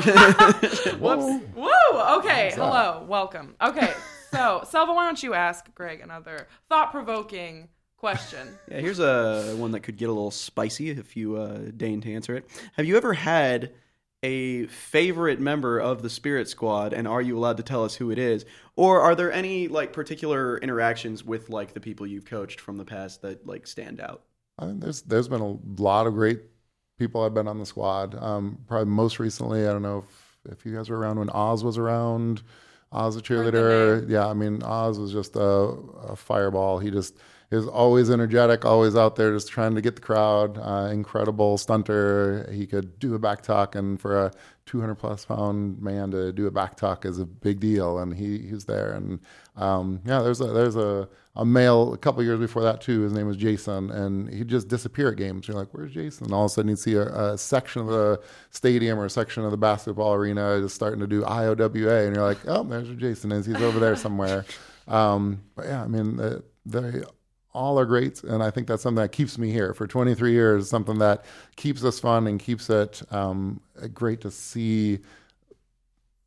whoops woo okay hello welcome okay so selva why don't you ask greg another thought-provoking question Yeah, here's a one that could get a little spicy if you uh, deign to answer it. Have you ever had a favorite member of the Spirit Squad, and are you allowed to tell us who it is? Or are there any like particular interactions with like the people you've coached from the past that like stand out? I mean, there's there's been a lot of great people I've been on the squad. Um, probably most recently, I don't know if, if you guys were around when Oz was around. Oz, a cheerleader. Yeah, I mean, Oz was just a, a fireball. He just is always energetic, always out there, just trying to get the crowd. Uh, incredible stunter. He could do a back tuck, and for a 200 plus pound man to do a back tuck is a big deal. And he he's there. And um, yeah, there's a there's a, a male a couple years before that too. His name was Jason, and he'd just disappear at games. You're like, where's Jason? And all of a sudden, you'd see a, a section of the stadium or a section of the basketball arena just starting to do IOWA, and you're like, oh, there's where Jason is. He's over there somewhere. Um, but yeah, I mean, uh, they all are great, and I think that's something that keeps me here for 23 years. Something that keeps us fun and keeps it um, great to see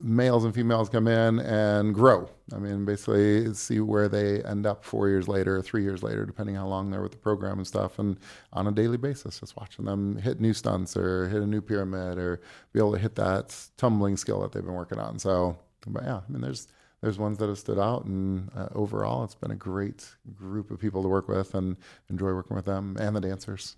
males and females come in and grow. I mean, basically see where they end up four years later, three years later, depending how long they're with the program and stuff. And on a daily basis, just watching them hit new stunts or hit a new pyramid or be able to hit that tumbling skill that they've been working on. So, but yeah, I mean, there's there's ones that have stood out, and uh, overall, it's been a great group of people to work with, and enjoy working with them and the dancers.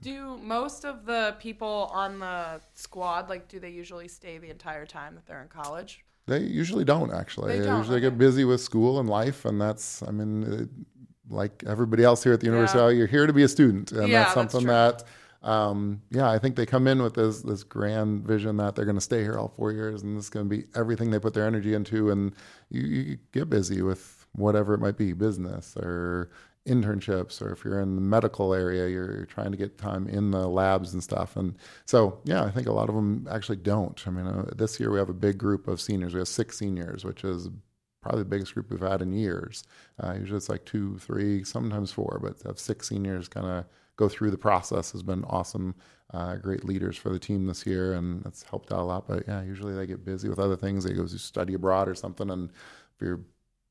Do most of the people on the squad like do they usually stay the entire time that they're in college? They usually don't actually. They don't, usually get busy with school and life, and that's I mean, it, like everybody else here at the University, Yeah. you're here to be a student, and Yeah, that's that's something true. that. Um, yeah, I think they come in with this this grand vision that they're going to stay here all four years, and this is going to be everything they put their energy into. And you, you get busy with whatever it might be, business or internships, or if you're in the medical area, you're, trying to get time in the labs and stuff. And so, yeah, I think a lot of them actually don't. I mean, uh, this year we have a big group of seniors. We have six seniors, which is probably the biggest group we've had in years. Uh, usually it's like two, three, sometimes four, but have six seniors kind of go through the process has been awesome. Uh, great leaders for the team this year, and that's helped out a lot. But yeah, usually they get busy with other things. They go to study abroad or something, and if you're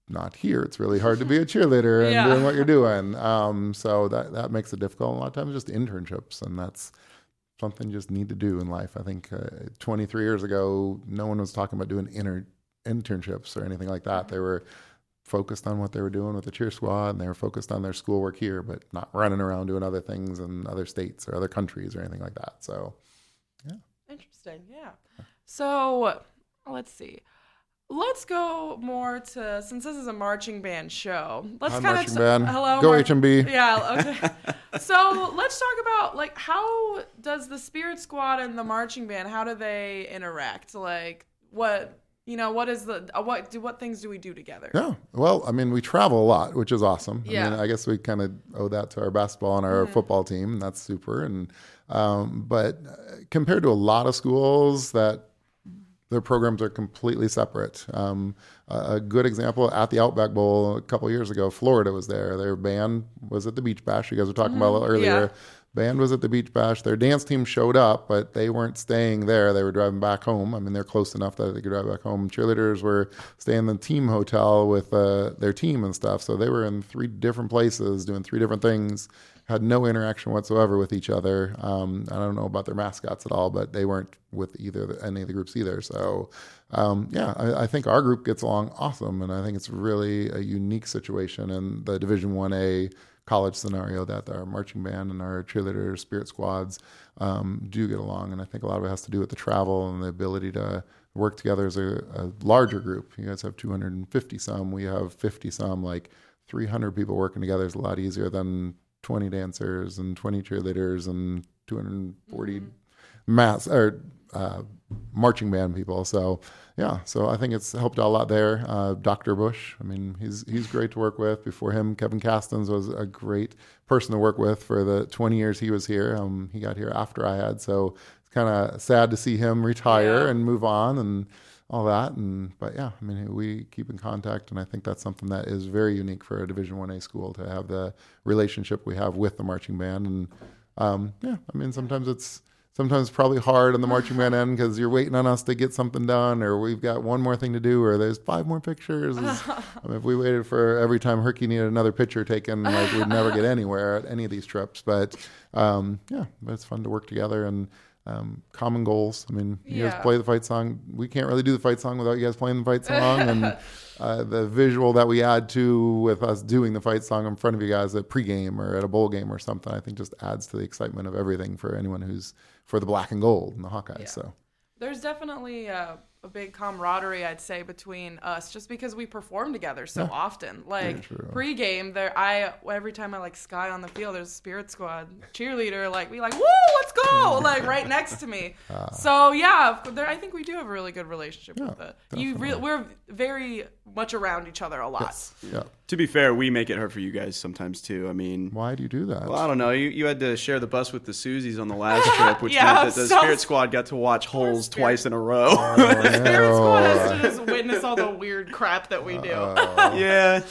not here, it's really hard to be a cheerleader and Yeah. doing what you're doing. Um, so that that makes it difficult. A lot of times, just internships, and that's something you just need to do in life. I think uh, 23 years ago, no one was talking about doing inter- internships or anything like that. They were focused on what they were doing with the cheer squad and they were focused on their schoolwork here, but not running around doing other things in other states or other countries or anything like that. So, yeah. Interesting. Yeah. So let's see. Let's go more to since this is a marching band show. Let's kind marching of band. hello. Go Mar- HMB. Yeah. Okay. so let's talk about like how does the Spirit Squad and the marching band how do they interact? Like what you know what is the uh, what do what things do we do together? yeah. Well, I mean, we travel a lot, which is awesome. I Yeah. mean, I guess we kind of owe that to our basketball and our football team, and that's super. And um, but uh, compared to a lot of schools that their programs are completely separate. Um, a good example at the Outback Bowl a couple years ago, Florida was there. Their band was at the Beach Bash. You guys were talking about a little earlier. yeah. Band was at the Beach Bash. Their dance team showed up, but they weren't staying there. They were driving back home. I mean, they're close enough that they could drive back home. Cheerleaders were staying in the team hotel with uh, their team and stuff. So they were in three different places doing three different things had no interaction whatsoever with each other. Um, I don't know about their mascots at all, but they weren't with either any of the groups either. So, um, yeah, I, I think our group gets along awesome, and I think it's really a unique situation in the Division One A college scenario that our marching band and our cheerleader spirit squads um, do get along, and I think a lot of it has to do with the travel and the ability to work together as a, a larger group. You guys have 250 some, we have 50 some, like 300 people working together is a lot easier than 20 dancers and 20 cheerleaders and 240 mass or uh, marching band people. So yeah, so I think it's helped out a lot there. Uh, Dr. Bush, I mean, he's he's great to work with. Before him, Kevin Kastens was a great person to work with for the 20 years he was here. Um, he got here after I had, so it's kind of sad to see him retire Yeah. and move on and all that. And but yeah, I mean, we keep in contact, and I think that's something that is very unique for a Division One A school to have the relationship we have with the marching band. And um, yeah, I mean, sometimes it's sometimes probably hard on the marching band end because you're waiting on us to get something done, or we've got one more thing to do, or there's five more pictures. I mean, if we waited for every time Herky needed another picture taken, like we'd never get anywhere at any of these trips. But um, yeah, but it's fun to work together and. Um, common goals. I mean, you guys play the fight song. We can't really do the fight song without you guys playing the fight song, and uh, the visual that we add to with us doing the fight song in front of you guys at pregame or at a bowl game or something, I think just adds to the excitement of everything for anyone who's for the black and gold and the Hawkeyes. So There's definitely a, a big camaraderie, I'd say, between us, just because we perform together so often. Like pre-game, there, I every time I like sky on the field, there's a Spirit Squad cheerleader, like we like, woo, let's go, like right next to me. Ah. so yeah, there, I think we do have a really good relationship with it. You, re- we're very much around each other a lot. yeah, To be fair, we make it hard for you guys sometimes too. I mean, why do you do that? well, I don't know. You, you had to share the bus with the Susies on the last trip, which Yeah, meant that the so- Spirit Squad got to watch holes Spirit. twice in a row. Spirit Squad has Oh. to just witness all the weird crap that we do. yeah.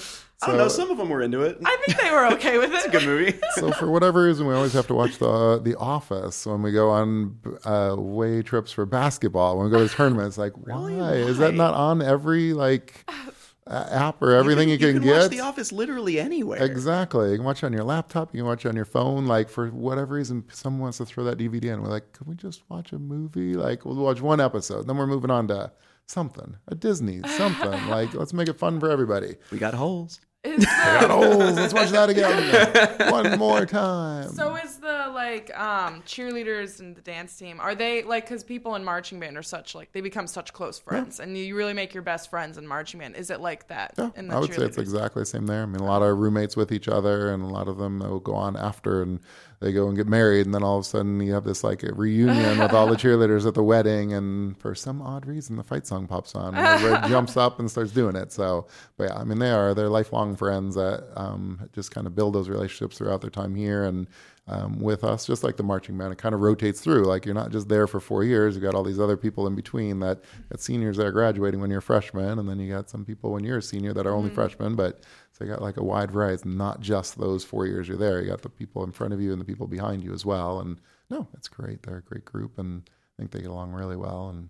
I don't know. Some of them were into it. I think they were okay with it. it's a Good movie. so for whatever reason, we always have to watch the The Office when we go on uh, away trips for basketball. When we go to tournaments, like why is that not on every like a- app or everything you can, you can get? watch The Office literally anywhere. Exactly. You can watch it on your laptop. You can watch it on your phone. Like for whatever reason, someone wants to throw that DVD in. We're like, can we just watch a movie? Like we'll watch one episode, then we're moving on to something, a Disney, something. like let's make it fun for everybody. We got holes. Is the- Got holes. Let's watch that again. one more time. So is the like um, cheerleaders and the dance team? Are they like because people in marching band are such like they become such close friends, and you really make your best friends in marching band? Is it like that? Yeah, in the I would say it's exactly the same there. I mean, a lot of roommates with each other, and a lot of them will go on after, and they go and get married, and then all of a sudden you have this like a reunion with all the cheerleaders at the wedding, and for some odd reason the fight song pops on, and everybody jumps up and starts doing it. So, but yeah, I mean, they are they're lifelong friends that um, just kind of build those relationships throughout their time here, and um, with us, just like the marching band, it kind of rotates through. Like you're not just there for four years; You've got all these other people in between that got seniors that are graduating when you're a freshman, and then you got some people when you're a senior that are only freshmen. But so you got like a wide variety. It's not just those four years you're there. You got the people in front of you and the people behind you as well. And no, it's great. They're a great group, and I think they get along really well and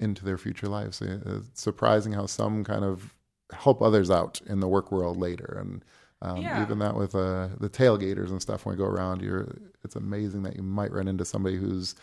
into their future lives. It's surprising how some kind of help others out in the work world later, and um, Yeah. even that with uh, the tailgaters and stuff. When we go around, you're it's amazing that you might run into somebody who's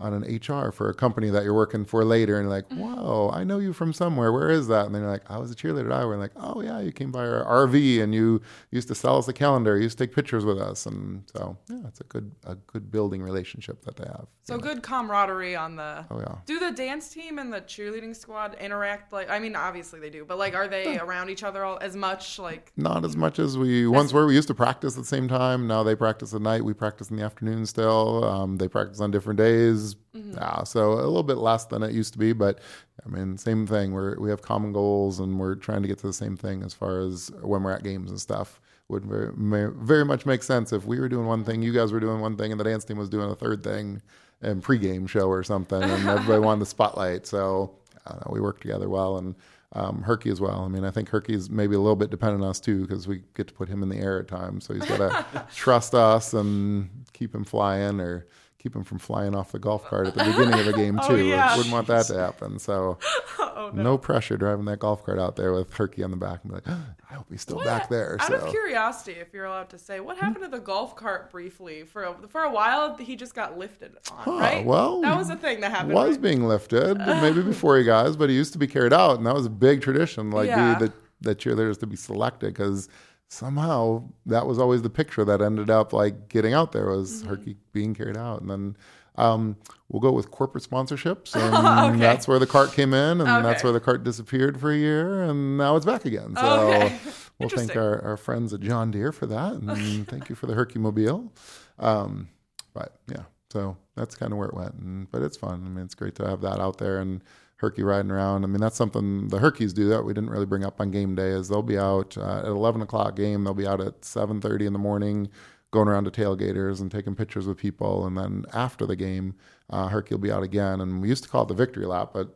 on an HR for a company that you're working for later, and you're like, "Whoa, I know you from somewhere. Where is that?" And then you're like, "I was a cheerleader at Iowa." And like, "Oh yeah, you came by our RV and you used to sell us a calendar. You used to take pictures with us." And so, yeah, it's a good a good building relationship that they have. So good camaraderie on the. Oh yeah. Do the dance team and the cheerleading squad interact like? I mean, obviously they do, but like, are they around each other all as much? Like, Not as much as we once were. We used to practice at the same time. Now they practice at night. We practice in the afternoon still. Um, they practice on different days. Yeah, so a little bit less than it used to be, but I mean, same thing. We're we have common goals, and we're trying to get to the same thing as far as when we're at games and stuff. Would very very much make sense if we were doing one thing, you guys were doing one thing, and the dance team was doing a third thing, and pregame show or something, and everybody wanted the spotlight. So I know, we work together well, and um, Herky as well. I mean, I think Herky's maybe a little bit dependent on us too because we get to put him in the air at times. So he's got to trust us and keep him flying or keep him from flying off the golf cart at the beginning of a game oh, too. Oh, yeah. Wouldn't want that to happen. So oh, no. pressure driving that golf cart out there with Herky on the back and be like, I hope he's still back there. Out so of curiosity, if you're allowed to say, what happened to the golf cart briefly? For a, for a while, he just got lifted on, Huh, right? well, that was a thing that happened. was right? being lifted maybe before he guys, but he used to be carried out, and that was a big tradition. Like Yeah. the, the the cheerleaders to be selected because somehow that was always the picture that ended up like getting out there was Mm-hmm. Herky being carried out, and then. Um, we'll go with corporate sponsorships, and that's where the cart came in, and that's where the cart disappeared for a year, and now it's back again. So Okay. we'll thank our, our friends at John Deere for that, and thank you for the Herky Mobile. Um, but yeah, so that's kind of where it went. And, but it's fun. I mean, it's great to have that out there and Herky riding around. I mean, that's something the Herkies do that we didn't really bring up on game day. Is they'll be out uh, at eleven o'clock game. They'll be out at seven thirty in the morning, going around to tailgaters and taking pictures with people. And then after the game, uh, Herky will be out again. And we used to call it the victory lap, but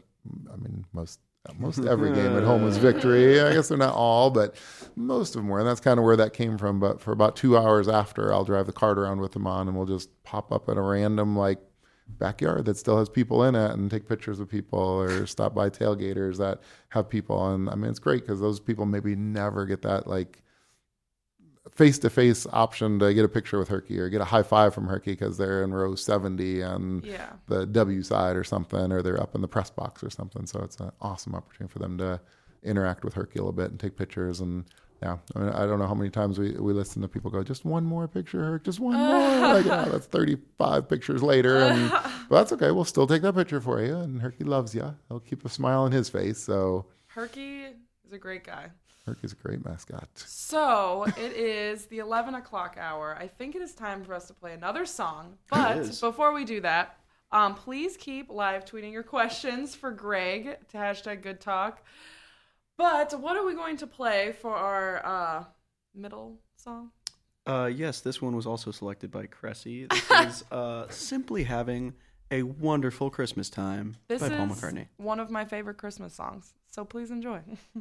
I mean, most most every game at home was victory. I guess they're not all, but most of them were. And that's kind of where that came from. But for about two hours after, I'll drive the cart around with them on, and we'll just pop up at a random like backyard that still has people in it and take pictures with people or stop by tailgaters that have people. And I mean, it's great because those people maybe never get that like face to face option to get a picture with Herky or get a high five from Herky because they're in row 70 and Yeah. the W side or something, or they're up in the press box or something. So it's an awesome opportunity for them to interact with Herky a little bit and take pictures. And yeah, I, mean, I don't know how many times we, we listen to people go, just one more picture, Herc, just one more. like, oh, that's 35 pictures later. And but that's okay. We'll still take that picture for you. And Herky loves you. He'll keep a smile on his face. So Herky is a great guy. Herky's a great mascot. So it is the 11 o'clock hour. I think it is time for us to play another song. But before we do that, um, please keep live tweeting your questions for Greg to hashtag good talk. But what are we going to play for our uh, middle song? Uh, yes, this one was also selected by Cressy. This is uh, simply having a wonderful Christmas time This by is Paul McCartney. one of my favorite Christmas songs. So please enjoy.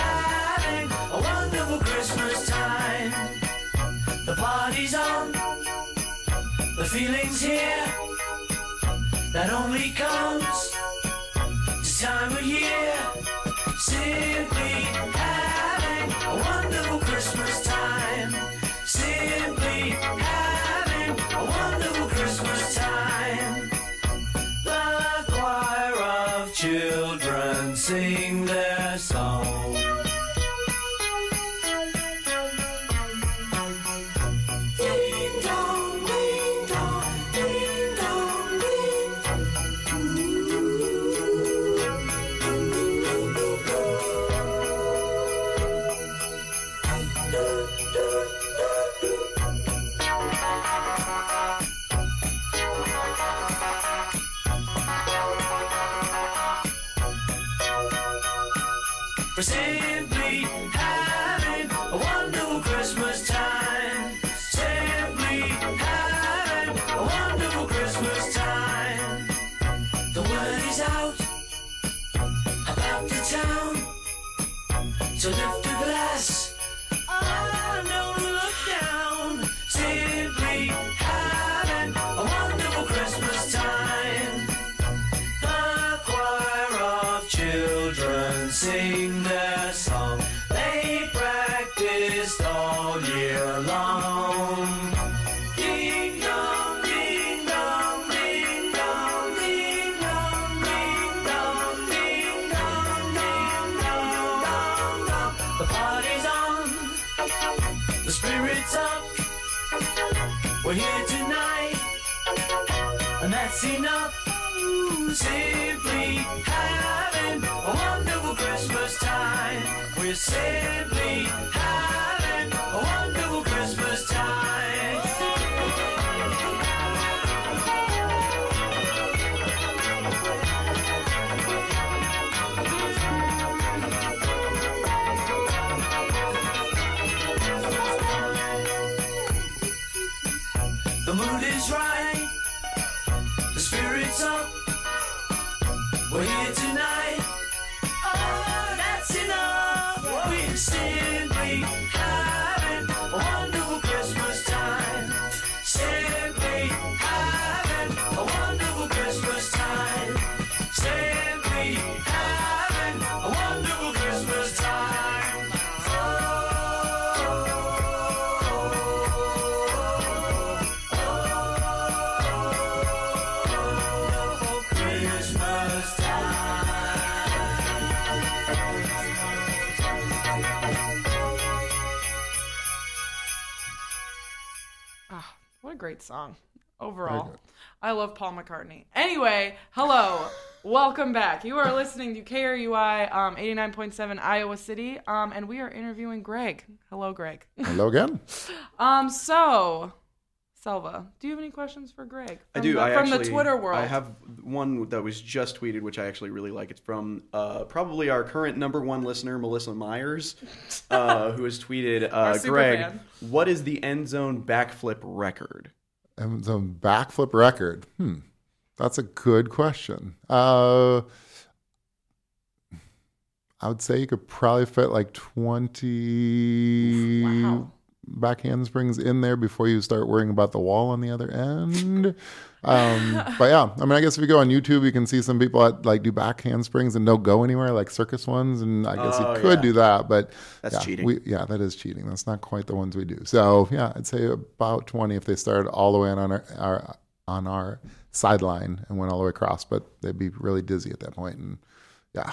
party's on, the feeling's here. That only comes this time of year. Simply having a wonderful Christmas time. Simply having a wonderful Christmas time. The choir of children sing their is right, the spirit's up. We're here tonight. Great song overall. I love Paul McCartney. Anyway, hello. Welcome back. You are listening to KRUI um, 89.7 Iowa City, um, and we are interviewing Greg. Hello, Greg. Hello again. Um, so, Selva, do you have any questions for Greg? I From do. The, I from actually, the Twitter world. I have one that was just tweeted, which I actually really like. It's from uh, probably our current number one listener, Melissa Myers, uh, who has tweeted, uh, "Greg, fan. what is the end zone backflip record?" And the backflip record. Hmm. That's a good question. Uh, I would say you could probably fit like 20 Wow. Back handsprings in there before you start worrying about the wall on the other end. Um, but yeah, I mean, I guess if you go on YouTube, you can see some people that like do back handsprings and don't go anywhere, like circus ones. And I guess Oh, you could yeah. do that, but That's yeah, cheating. We, yeah, that is cheating. That's not quite the ones we do. So yeah, I'd say about 20 if they started all the way on our, our on our sideline and went all the way across, but they'd be really dizzy at that point and yeah,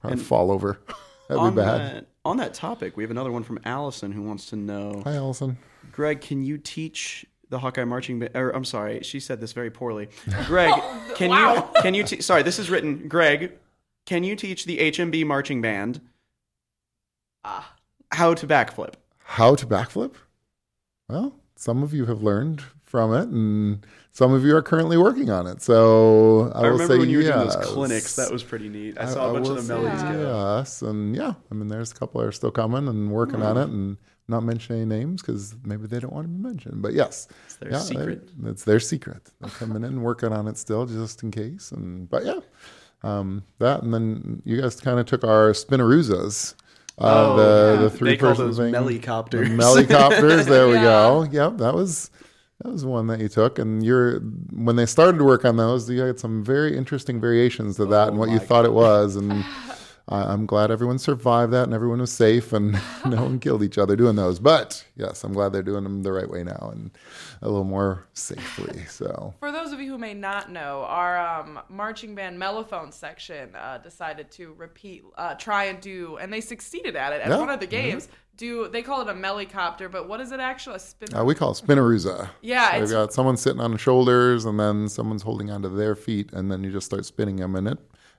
probably fall over. That'd be bad. On that topic, we have another one from Allison who wants to know, Hi, Allison. Greg, can you teach the Hawkeye marching band? Or I'm sorry, she said this very poorly. Greg, can Wow. you can you te- sorry, this is written. Greg, can you teach the HMB marching band Ah. how to backflip? How to backflip? Well, some of you have learned from it, and some of you are currently working on it. So I, I, will remember say when you were doing those clinics. That was pretty neat. I, saw a I bunch of the say melodies go. Yes, and yeah, I mean, there's a couple that are still coming and working on it, and not mention any names because maybe they don't want to be mentioned. But yes, it's their yeah, secret. they- It's their secret. They're coming in and working on it still, just in case. And but yeah, um, that, and then you guys kind of took our spinneroozas. Uh, Oh, the, yeah. the three They call person those thing. melicopters. The melicopters. There we go. Yep, that was that was one that you took. And you're when they started to work on those, you had some very interesting variations to that oh and what you Oh thought it was. And I'm glad everyone survived that and everyone was safe and no one killed each other doing those. But yes, I'm glad they're doing them the right way now and a little more safely. So For those of you who may not know, our um, marching band mellophone section uh, decided to repeat, uh, try and do, and they succeeded at it at Yeah. one of the games. Do they call it a melicopter? But what is it actually? A spin? uh, we call it spinnerooza. Yeah, so you've got someone sitting on the shoulders and then someone's holding onto their feet and then you just start spinning them and it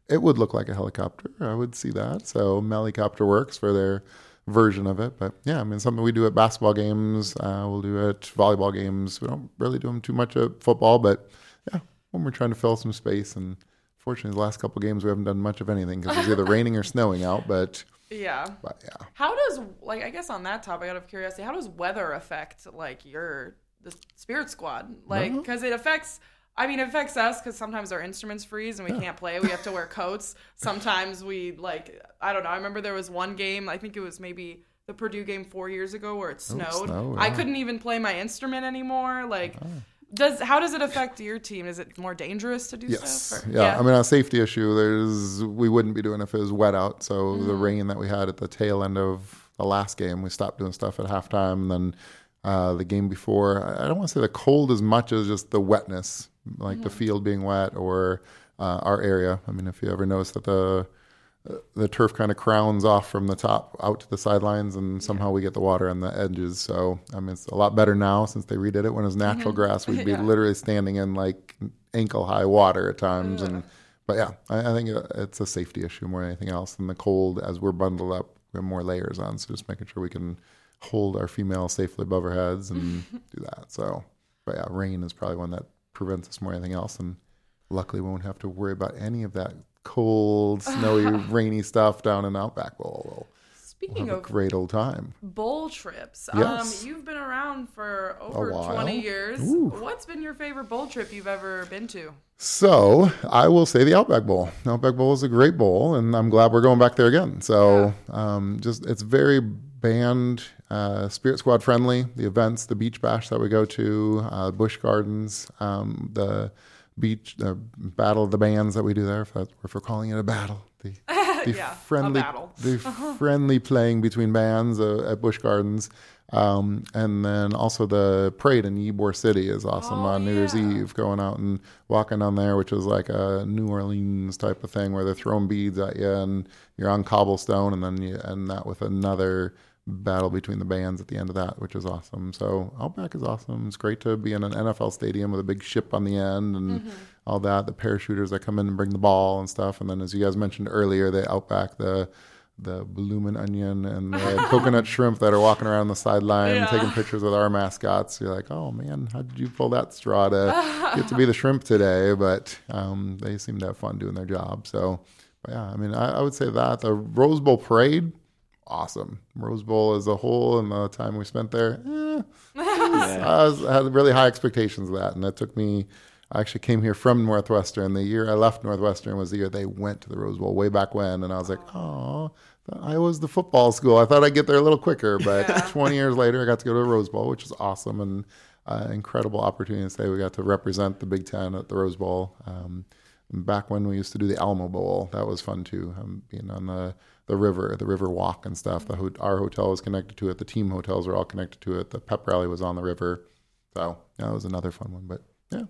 it would look like a helicopter. I would see that. So Melicopter works for their version of it. But yeah, I mean something we do at basketball games. Uh, we'll do at volleyball games. We don't really do them too much at football, but yeah, when we're trying to fill some space and fortunately the last couple games we haven't done much of anything because it's either raining or snowing out. But yeah. but yeah. How does like I guess on that topic, out of curiosity, how does weather affect like your the spirit squad? Like because it affects. I mean, it affects us because sometimes our instruments freeze and we can't play. We have to wear coats. Sometimes we like I don't know. I remember there was one game. I think it was maybe the Purdue game four years ago where it snowed. snow, I couldn't even play my instrument anymore. Like, does how does it affect your team? Is it more dangerous to do Yes. stuff? or- Yeah. I mean, a safety issue. There's we wouldn't be doing it if it was wet out. So the Mm-hmm. rain that we had at the tail end of the last game, we stopped doing stuff at halftime. And then uh, the game before, I don't want to say the cold as much as just the wetness, like Mm-hmm. the field being wet or uh, our area. I mean, if you ever notice that the the turf kind of crowns off from the top out to the sidelines, and somehow we get the water on the edges. So I mean, it's a lot better now since they redid it. When it was natural grass, we'd be Mm-hmm. Yeah. literally standing in like ankle high water at times. And but yeah, I, I think uh, it's a safety issue more than anything else. And the cold, as we're bundled up, we have more layers on. So just making sure we can hold our female safely above our heads and do that. So, but yeah, rain is probably one that prevents us more than anything else. And luckily, we won't have to worry about any of that cold, snowy, rainy stuff down in Outback Bowl. We'll, we'll Speaking a of great old time. bowl trips, Yes. um, you've been around for over 20 years. Ooh. What's been your favorite bowl trip you've ever been to? So I will say the Outback Bowl. Outback Bowl is a great bowl, and I'm glad we're going back there again. So um, just it's very band uh, Spirit Squad friendly. The events, the beach bash that we go to, uh, Busch Gardens, um, the beach, the battle of the bands that we do there. If, that, if we're calling it a battle, the, the Yeah, friendly, the friendly playing between bands uh, at Busch Gardens. Um, and then also the parade in Ybor City is awesome Oh, on New Year's. Eve, going out and walking down there, which is like a New Orleans type of thing where they're throwing beads at you and you're on cobblestone, and then you end that with another battle between the bands at the end of that, which is awesome. So Outback is awesome. It's great to be in an NFL stadium with a big ship on the end and Mm-hmm. all that. The parachuters that come in and bring the ball and stuff, and then as you guys mentioned earlier, the Outback the the bloomin' onion and the coconut shrimp that are walking around the sideline Yeah. taking pictures with our mascots. You're like, oh man, how did you pull that straw to get to be the shrimp today? But um, they seem to have fun doing their job. So, but yeah, I mean, I, I would say that the Rose Bowl parade, awesome. Rose Bowl as a whole and the time we spent there, eh, I, was, I had really high expectations of that, and that took me. I actually came here from Northwestern. The year I left Northwestern was the year they went to the Rose Bowl way back when, and I was like, oh, I was the football school. I thought I'd get there a little quicker, but 20 years later, I got to go to the Rose Bowl, which was awesome and uh, incredible opportunity to say we got to represent the Big Ten at the Rose Bowl. Um, back when we used to do the Alamo Bowl, that was fun too. Um, being on the the river, the river walk and stuff. The ho- our hotel was connected to it. The team hotels were all connected to it. The pep rally was on the river, so that was another fun one. But yeah,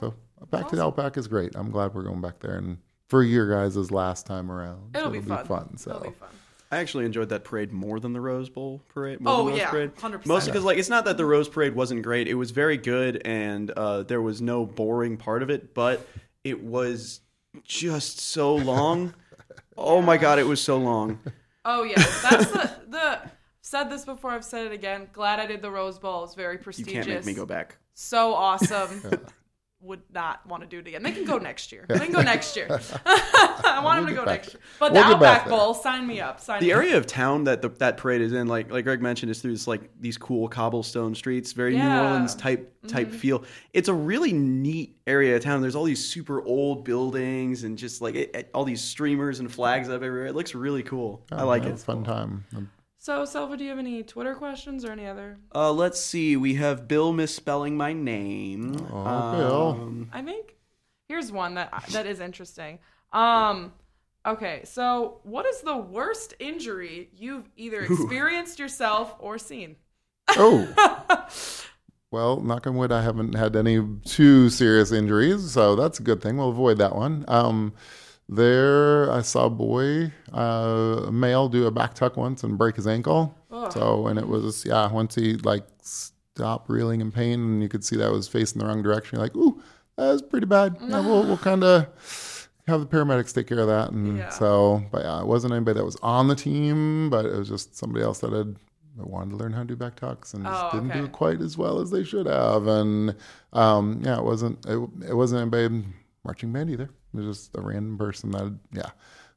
so back to the Outback is great. I'm glad we're going back there and for your guys' last time around. It'll so be fun. so It'll be fun. I actually enjoyed that parade more than the Rose Bowl parade. More Oh, than the Rose yeah, parade. 100%. Mostly because like it's not that the Rose parade wasn't great. It was very good, and uh, there was no boring part of it. But it was just so long. Oh my god, it was so long. Oh yeah, that's the the said this before. I've said it again. Glad I did the Rose Bowl. It's very You prestigious. can't make me go back. So awesome. would not want to do it again. They can go next year. They can go next year. I want them to go next year. But We'll the get back Outback. Bowl, sign me up. Sign The me up. area of town that the, that parade is in, like like Greg mentioned, is through this like these cool cobblestone streets, very New Yeah. Mm-hmm. Orleans type type feel. It's a really neat area of town. There's all these super old buildings and just like it, it- all these streamers and flags up everywhere. It looks really cool. I like Yeah, it. It's a fun time. So, Selva, do you have any Twitter questions or any other? Uh, let's see. We have Bill misspelling my name. Oh, Bill. Um, I think here's one that that is interesting. Um, okay, so what is the worst injury you've either experienced yourself or seen? Oh. well, knock on wood, I haven't had any too serious injuries, so that's a good thing. We'll avoid that one. Um, there, I saw a boy, uh, a male, do a back tuck once and break his ankle. So, and it was, yeah, once he like stopped reeling in pain and you could see that was facing the wrong direction, you're like, ooh, that was pretty bad. Yeah, we'll, we'll kind of have the paramedics take care of that. And Yeah. so, but yeah, it wasn't anybody that was on the team, but it was just somebody else that had that wanted to learn how to do back tucks and just Oh, didn't do it quite as well as they should have. And um, yeah, it wasn't it, it wasn't anybody in marching band either. Just a random person that yeah.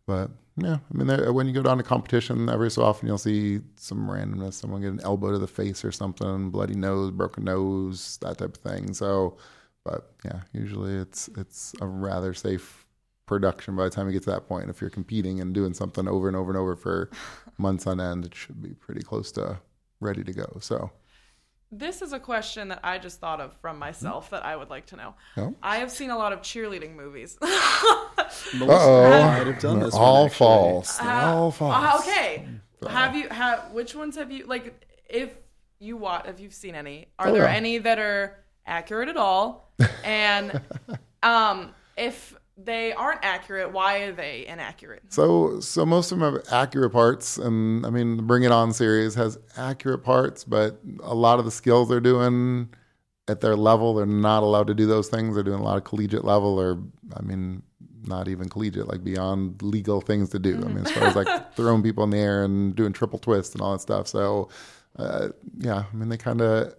But yeah, I mean, there, when you go down to competition, every so often you'll see some randomness. Someone get an elbow to the face or something, bloody nose, broken nose, that type of thing. So, but yeah, usually it's it's a rather safe production by the time you get to that point. If you're competing and doing something over and over and over for months on end, it should be pretty close to ready to go. So, This is a question that I just thought of from myself that I would like to know. Yeah. I have seen a lot of cheerleading movies. oh, might have done they're this one, all actually. false. They're all false. Uh, okay. Have you have which ones have you like if you watch if you've seen any, are Oh, there yeah. any that are accurate at all? And um if they aren't accurate, why are they inaccurate? So, so most of them have accurate parts, and I mean, the Bring It On series has accurate parts, but a lot of the skills they're doing at their level, they're not allowed to do those things. They're doing a lot of collegiate level, or I mean, not even collegiate, like beyond legal things to do. I mean, as far as like throwing people in the air and doing triple twists and all that stuff. So, uh, yeah, I mean, they kind of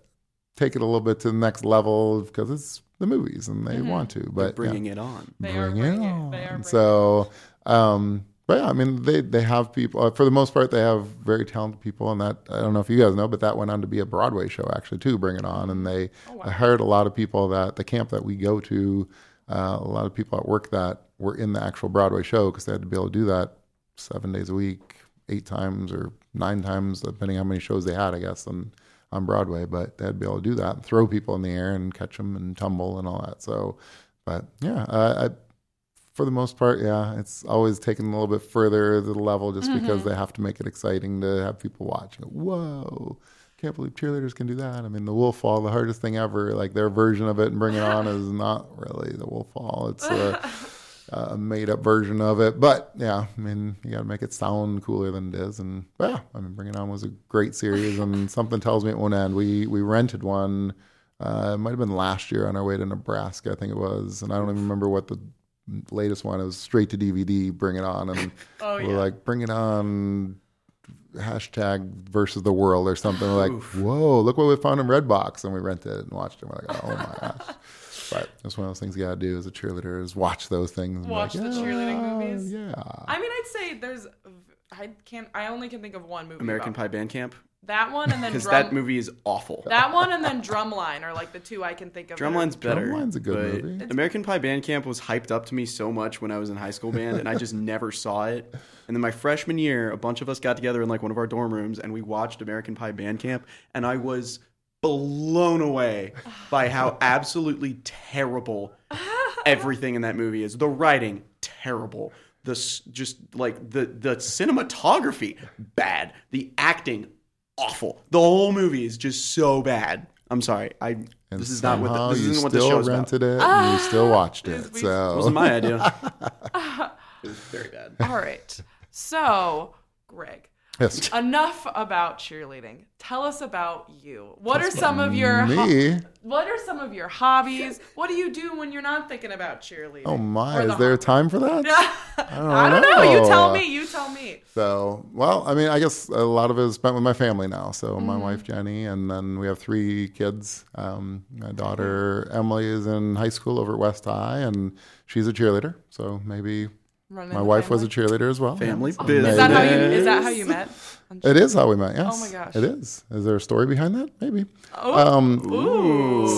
take it a little bit to the next level because it's the movies and they want to, but yeah bringing it on. They are bring bringing it it. on. They are bringing so, um, but yeah, I mean, they they have people. Uh, for the most part, they have very talented people, and that I don't know if you guys know, but that went on to be a Broadway show actually too. Bring it on, and they Oh, I heard a lot of people that the camp that we go to, uh, a lot of people at work that were in the actual Broadway show because they had to be able to do that seven days a week, eight times or nine times, depending how many shows they had, I guess, and on Broadway. But they'd be able to do that and throw people in the air and catch them and tumble and all that. So, but yeah, uh, I, for the most part, yeah, it's always taken a little bit further the level just because they have to make it exciting to have people watch. Whoa. Can't believe cheerleaders can do that. I mean, the wolf fall, the hardest thing ever. Like their version of it and bring it on is not really the wolf fall. It's a, a made up version of it. But yeah, I mean, you got to make it sound cooler than it is. And yeah, I mean, Bring It On was a great series, and something tells me it won't end. We we rented one. Uh, it might have been last year on our way to Nebraska, I think it was, and I don't even remember what the latest one. It was straight to DVD. Bring It On, and Oh, we're yeah. like, Bring It On. Hashtag versus the world or something We're like. Whoa! Look what we found in Redbox, and we rented it and watched it. We're like, oh my gosh! But it's one of those things you got to do as a cheerleader is watch those things. and Watch like, the cheerleading "Yeah, movies." Yeah. I mean, I'd say there's I can't I only can think of one movie. American about- Pie Band Camp That one and then because that movie is awful. That one and then Drumline are like the two I can think of. Drumline's better. Drumline's a good movie. American Pie Band Camp was hyped up to me so much when I was in high school band, and I just never saw it. And then my freshman year, a bunch of us got together in like one of our dorm rooms, and we watched American Pie Band Camp, and I was blown away by how absolutely terrible everything in that movie is. The writing terrible. The just like the the cinematography bad. The acting awful. The whole movie is just so bad. I'm sorry. I And this is not what the, this you isn't what the still show's about. rented it and you still watched it. we- It So wasn't my idea. it was very bad. All right. So, Greg, Yes. enough about cheerleading. Tell us about you. What are some of your Me? What are some of your hobbies? What do you do when you're not thinking about cheerleading? Oh my, Or is there hobby? time for that? I don't know. You tell me. You tell me. So, well, I mean, I guess a lot of it is spent with my family now. So, Mm-hmm. my wife Jenny, and then we have three kids. Um, my daughter Emily is in high school over at West High, and she's a cheerleader. So maybe Running my the wife was a cheerleader as well. Family business. Is that how you? Is that how you met? It is how we met. Yes. Oh my gosh. It is. Is there a story behind that? Maybe. Oh. Um,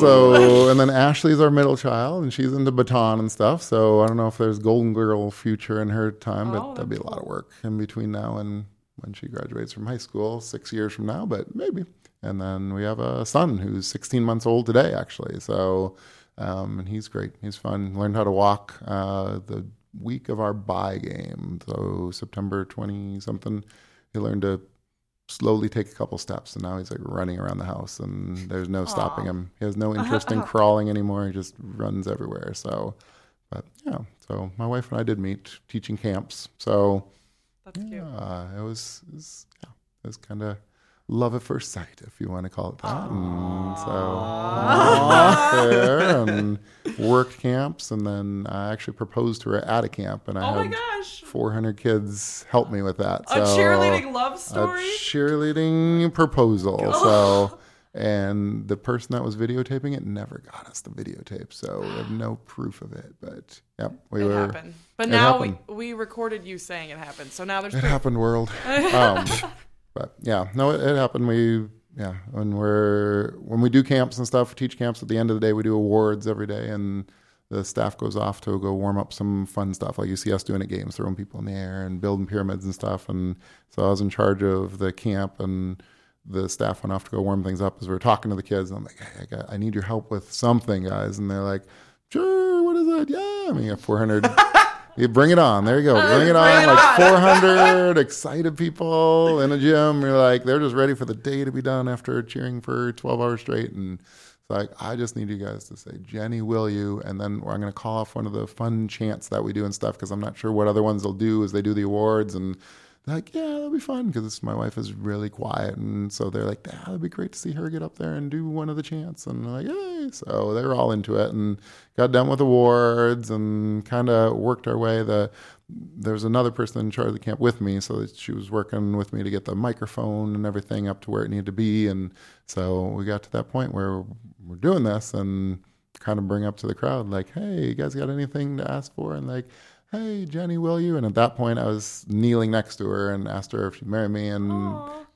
So, and then Ashley's our middle child, and she's into baton and stuff. So I don't know if there's Golden Girl future in her time, but Oh, that'd be a lot of work in between now and when she graduates from high school, six years from now, but maybe. And then we have a son who's 16 months old today, actually. So, um, and he's great. He's fun. Learned how to walk uh, the week of our bye game. So September 20 something, he learned to slowly take a couple steps and now he's like running around the house and there's no stopping him he has no interest in crawling anymore he just runs everywhere so but yeah so my wife and i did meet teaching camps so That's cute. uh, it was, it was yeah it was kind of love at first sight if you want to call it that and so there and worked camps and then i actually proposed to her at a camp and i Oh had gosh. 400 kids help me with that A cheerleading love story. a cheerleading proposal. So, and the person that was videotaping it never got us the videotape, so we have no proof of it. But yep, we it were. happened. But now happened. we we recorded you saying it happened. So now there's It proof. happened, world. Um, but yeah, no, it, it happened. We yeah, when we're when we do camps and stuff, teach camps. At the end of the day, we do awards every day, and the staff goes off to go warm up some fun stuff, like you see us doing at games, throwing people in the air and building pyramids and stuff. And so I was in charge of the camp, and the staff went off to go warm things up as we were talking to the kids. And I'm like, hey, I, got, I need your help with something, guys. And they're like, sure, what is it? Yeah, I mean, you have 400. You bring it on. There you go. Oh, bring it on. it like on. 400 excited people in a gym. You're like, they're just ready for the day to be done after cheering for 12 hours straight. And it's like, I just need you guys to say, Jenny, will you? And then I'm going to call off one of the fun chants that we do and stuff because I'm not sure what other ones they'll do as they do the awards. And they're like, yeah, that'll be fun because my wife is really quiet. And so they're like, yeah, it'd be great to see her get up there and do one of the chants. And they're like, yay. So they were all into it and got done with awards and kind of worked our way. The there was another person in charge of the camp with me, so she was working with me to get the microphone and everything up to where it needed to be. And so we got to that point where we're doing this and kind of bring up to the crowd, like, hey, you guys got anything to ask for? And like, hey, Jenny, will you? And at that point, I was kneeling next to her and asked her if she'd marry me, and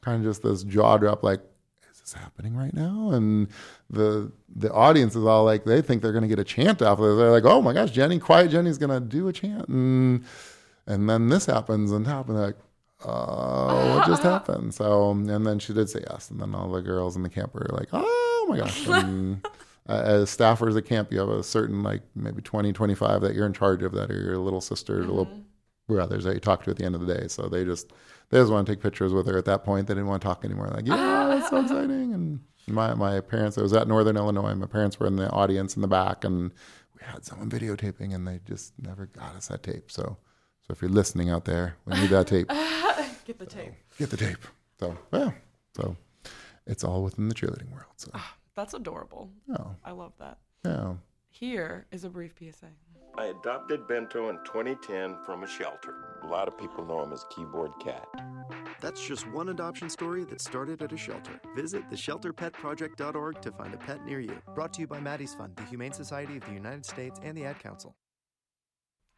kind of just this jaw drop, like, is this happening right now? And the the audience is all like, they think they're going to get a chant off of this. They're like, oh my gosh, Jenny, quiet Jenny's going to do a chant, and and then this happens on top, and like. Oh, what just happened? So, and then she did say yes, and then all the girls in the camp were like, "Oh my gosh!" And uh, as staffers at camp, you have a certain like maybe 20, 25 that you're in charge of that are your little sisters, or little brothers that you talk to at the end of the day. So they just they just want to take pictures with her at that point. They didn't want to talk anymore. Like, yeah, that's so exciting. And my my parents, I was at Northern Illinois. My parents were in the audience in the back, and we had someone videotaping, and they just never got us that tape. So so if you're listening out there, we need that tape. Get the tape. Get the tape. So yeah, so it's all within the cheerleading world. So That's adorable. yeah, I love that. yeah. Here is a brief PSA. I adopted Bento in 2010 from a shelter. A lot of people know him as Keyboard Cat. That's just one adoption story that started at a shelter. Visit theshelterpetproject.org to find a pet near you. Brought to you by Maddie's Fund, the Humane Society of the United States, and the Ad Council.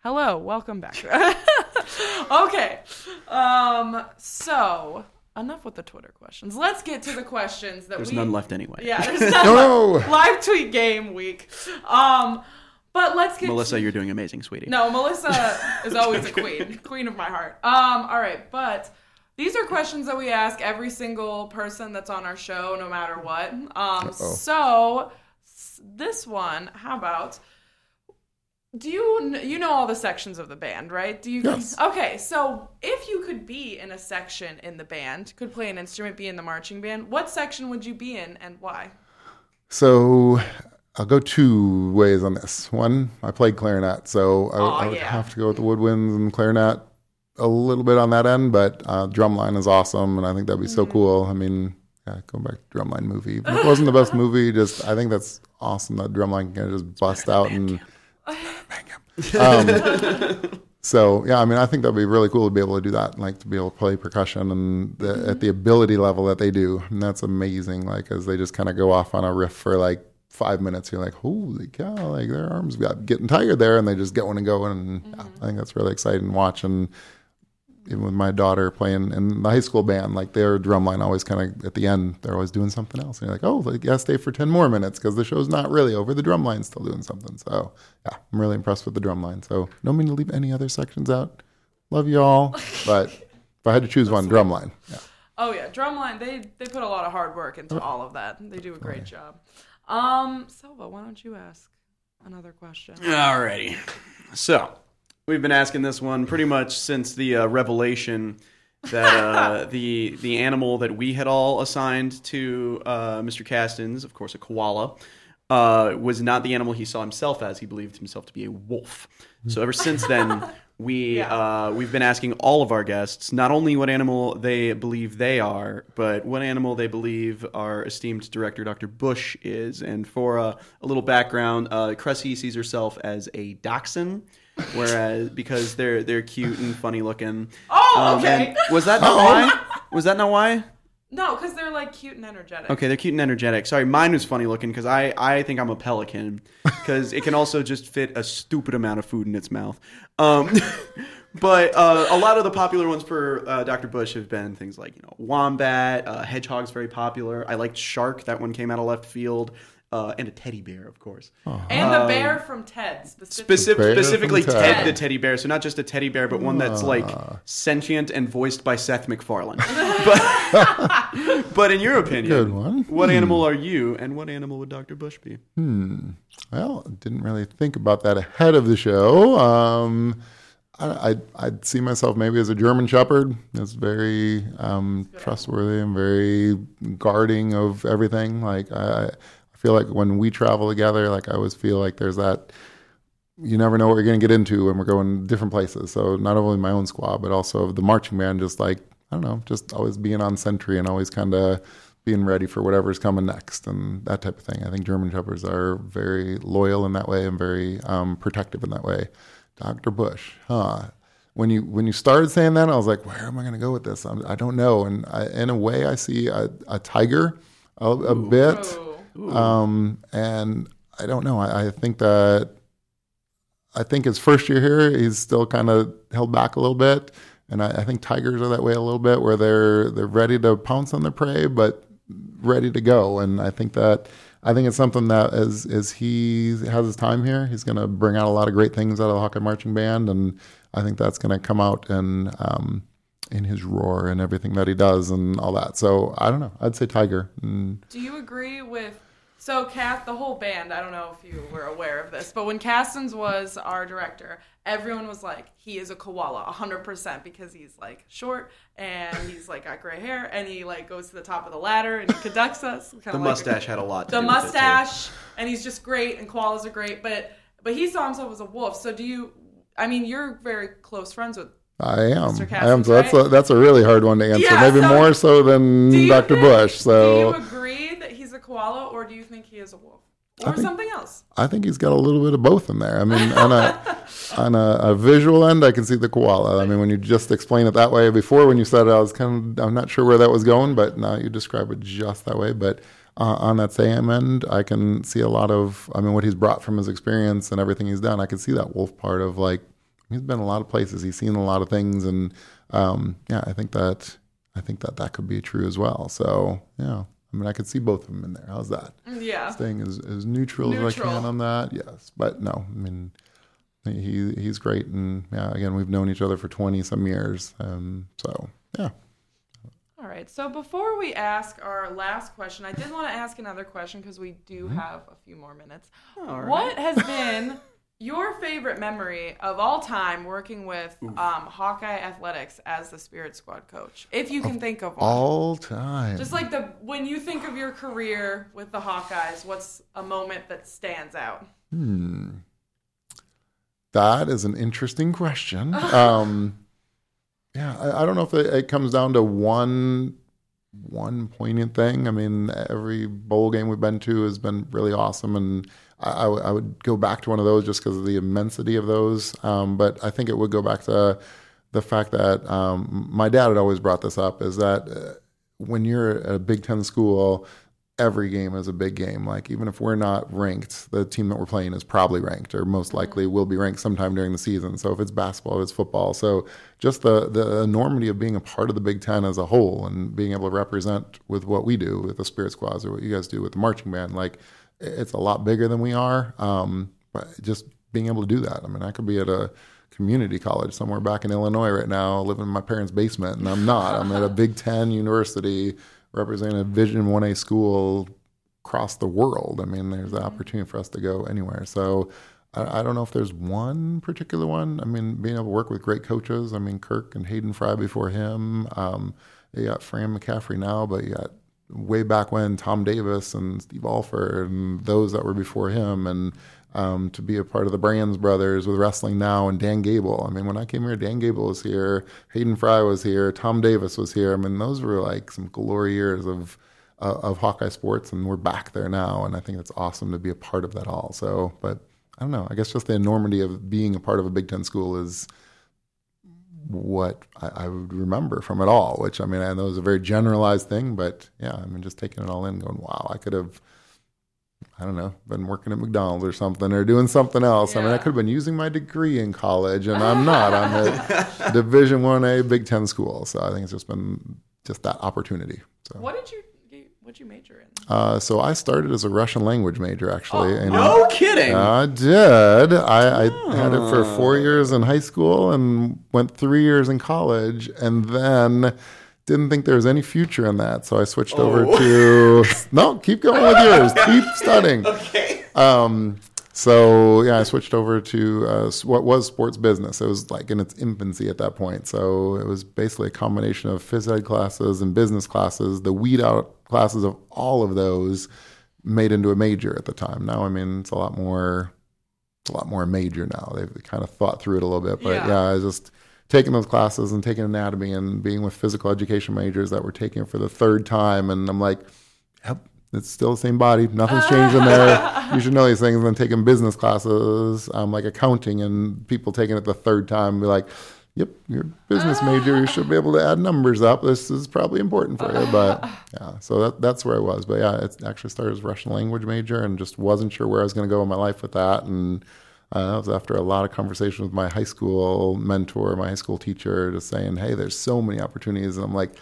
Hello, welcome back. okay. Um so enough with the Twitter questions. Let's get to the questions that we There's we none left anyway. Yeah, there's none No. live tweet game week. Um but let's get Melissa, to- you're doing amazing, sweetie. No, Melissa is always a queen, queen of my heart. Um, all right, but these are questions that we ask every single person that's on our show, no matter what. Um, so s- this one, how about? Do you you know all the sections of the band, right? Do you? Yes. Okay, so if you could be in a section in the band, could play an instrument, be in the marching band, what section would you be in, and why? So I'll go two ways on this. One, I played clarinet, so I, Aw, I would yeah. have to go with the woodwinds and clarinet. a little bit on that end, but uh, Drumline is awesome, and I think that'd be Mm-hmm. so cool. I mean, yeah, going back to Drumline movie. It wasn't the best movie. Just I think that's awesome that Drumline can just bust out and um, so yeah, I mean, I think that'd be really cool to be able to do that, like to be able to play percussion and the, at the ability level that they do, and that's amazing. Like as they just kind of go off on a riff for like five minutes, you're like, holy cow! Like their arms got getting tired there, and they just get one and go. And yeah, I think that's really exciting to watch. And even with my daughter playing in the high school band, like their drum line always kind of at the end, they're always doing something else. And you're like, oh, like, yeah, stay for 10 more minutes because the show's not really over. The drum line's still doing something. So, yeah, I'm really impressed with the drum line. So, no mean to leave any other sections out. Love you all. But if I had to choose one, drum line. Yeah. Oh yeah, drumline. They they put a lot of hard work into all of that. They do a great job. Um, Selva, why don't you ask another question? Alrighty. So, we've been asking this one pretty much since the uh, revelation that uh, the the animal that we had all assigned to uh, Mr. Kastens, of course, a koala, uh, was not the animal he saw himself as. He believed himself to be a wolf. So ever since then, we uh, we've been asking all of our guests not only what animal they believe they are, but what animal they believe our esteemed director Dr. Bush is. And for uh, a little background, uh, Cressy sees herself as a dachshund. Whereas, because they're they're cute and funny looking. Oh, okay. and was that not why? Was that not why? No, because they're like cute and energetic. Okay, they're cute and energetic. Sorry, mine was funny looking because I, I think I'm a pelican because it can also just fit a stupid amount of food in its mouth. Um, but uh, a lot of the popular ones for uh, Dr. Bush have been things like you know wombat, uh, hedgehog's very popular. I liked shark. That one came out of left field. Uh, and a teddy bear, of course. And the bear from Ted specifically. Specific, specifically from Ted. Ted. the teddy bear. So not just a teddy bear, but one that's like sentient and voiced by Seth MacFarlane. but, but in your opinion, Good one. what animal are you, and what animal would Dr. Bush be? Hmm. Well, didn't really think about that ahead of the show. Um, I, I'd, I'd see myself maybe as a German Shepherd. It's very um, trustworthy and very guarding of everything. Like I, I feel like when we travel together, like I always feel like there's that. You never know what you're going to get into when we're going different places. So not only my own squad, but also the marching band. Just like I don't know, just always being on sentry and always kind of being ready for whatever's coming next and that type of thing. I think German Shepherds are very loyal in that way and very um, protective in that way. Dr. Bush, huh? When you when you started saying that, I was like, where am I going to go with this? I'm, I don't know. And I, in a way, I see a, a tiger a, a bit, um, and I don't know. I, I think that I think his first year here, he's still kind of held back a little bit. And I, I think tigers are that way a little bit, where they're they're ready to pounce on their prey, but ready to go. And I think that I think it's something that as as he has his time here, he's going to bring out a lot of great things out of the Hawkeye Marching Band, and I think that's going to come out in um, in his roar and everything that he does and all that. So I don't know. I'd say tiger. And Do you agree with so Cath the whole band, I don't know if you were aware of this, but when Kastens was our director, everyone was like, he is a koala, hundred percent, because he's like short and he's like got gray hair and he like goes to the top of the ladder and he conducts us. kinda The like- mustache had a lot to the do with it, too. mustache and he's just great and koalas are great, but but he saw himself as a wolf. So do you I mean you're very close friends with I am. I am. So that's right? a, that's a really hard one to answer. Yeah, Maybe so- more so than Dr. think- Bush. So do you agree that he's a koala or do you think he is a wolf? Or think- something else? I think he's got a little bit of both in there. I mean, on a on a, a visual end, I can see the koala. I mean, when you just explain it that way, before when you said it, I was kind of I'm not sure where that was going, but now you describe it just that way. But uh, on that same end, I can see a lot of. I mean, what he's brought from his experience and everything he's done. I can see that wolf part of like he's been a lot of places. He's seen a lot of things, and um, yeah, I think that I think that that could be true as well. So yeah. I mean, I could see both of them in there. How's that? Yeah. Staying as, as neutral, as I can on that, yes. But no, I mean, he he's great, and yeah, again, we've known each other for twenty some years, um, so yeah. All right. So before we ask our last question, I did want to ask another question because we do have a few more minutes. What has been your favorite memory of all time working with um, Hawkeye Athletics as the Spirit Squad coach, if you can think of one? All time. Just like the when you think of your career with the Hawkeyes, what's a moment that stands out? That is an interesting question. Um, yeah, I, I don't know if it, it comes down to one one poignant thing. I mean, every bowl game we've been to has been really awesome, and I, I would- go back to one of those just because of the immensity of those. Um, but I think it would go back to the fact that um, my dad had always brought this up: is that uh, when you're at a Big Ten school, every game is a big game. Like even if we're not ranked, the team that we're playing is probably ranked, or most likely will be ranked sometime during the season. So if it's basketball, if it's football, so just the the enormity of being a part of the Big Ten as a whole and being able to represent with what we do with the Spirit Squads or what you guys do with the marching band, like it's a lot bigger than we are. Um, but just being able to do that, I mean, I could be at a community college somewhere back in Illinois right now, living in my parents' basement, and I'm not. I'm at a Big Ten university representing a Division 1A school across the world. I mean, there's an opportunity for us to go anywhere. So I, I don't know if there's one particular one. I mean, being able to work with great coaches. I mean, Kirk and Hayden Fry before him. Um, you got Fran McCaffery now, but you got way back when Tom Davis and Steve Alford and those that were before him and um, to be a part of the Brands brothers with wrestling now and Dan Gable. I mean, when I came here, Dan Gable was here, Hayden Fry was here, Tom Davis was here. I mean, those were like some glory years of uh, of Hawkeye sports, and we're back there now. And I think it's awesome to be a part of that all. So, but I don't know. I guess just the enormity of being a part of a Big Ten school is what I, I would remember from it all. Which I mean, I know is a very generalized thing, but yeah, I mean, just taking it all in, going, wow, I could have. I don't know, been working at McDonald's or something, or doing something else. I mean, I could have been using my degree in college, and I'm not. I'm at Division One A Big Ten school, so I think it's just been just that opportunity. So, What did you you major in? uh, so I started as a Russian language major, actually. and no kidding. I did. I, I had it for four years in high school and went three years in college, and then didn't think there was any future in that, so I switched over to no. Keep going with yours. keep studying. Okay. Um, so yeah, I switched over to uh, what was sports business. It was like in its infancy at that point. So it was basically a combination of phys ed classes and business classes. The weed out classes of all of those made into a major at the time. Now, I mean, it's a lot more. It's a lot more major now. They've kind of thought through it a little bit, but Yeah. yeah, I was just taking those classes and taking anatomy and being with physical education majors that were taking it for the third time, and I'm like, yep, it's still the same body. Nothing's changed in there. You should know these things. And then taking business classes, um, like accounting, and people taking it the third time, be like, yep, you're business major. You should be able to add numbers up. This is probably important for you. But yeah, so that, that's where I was. But yeah, it actually started as Russian language major and just wasn't sure where I was going to go in my life with that. And uh, that was after a lot of conversation with my high school mentor, my high school teacher, just saying, hey, there's so many opportunities. And I'm like,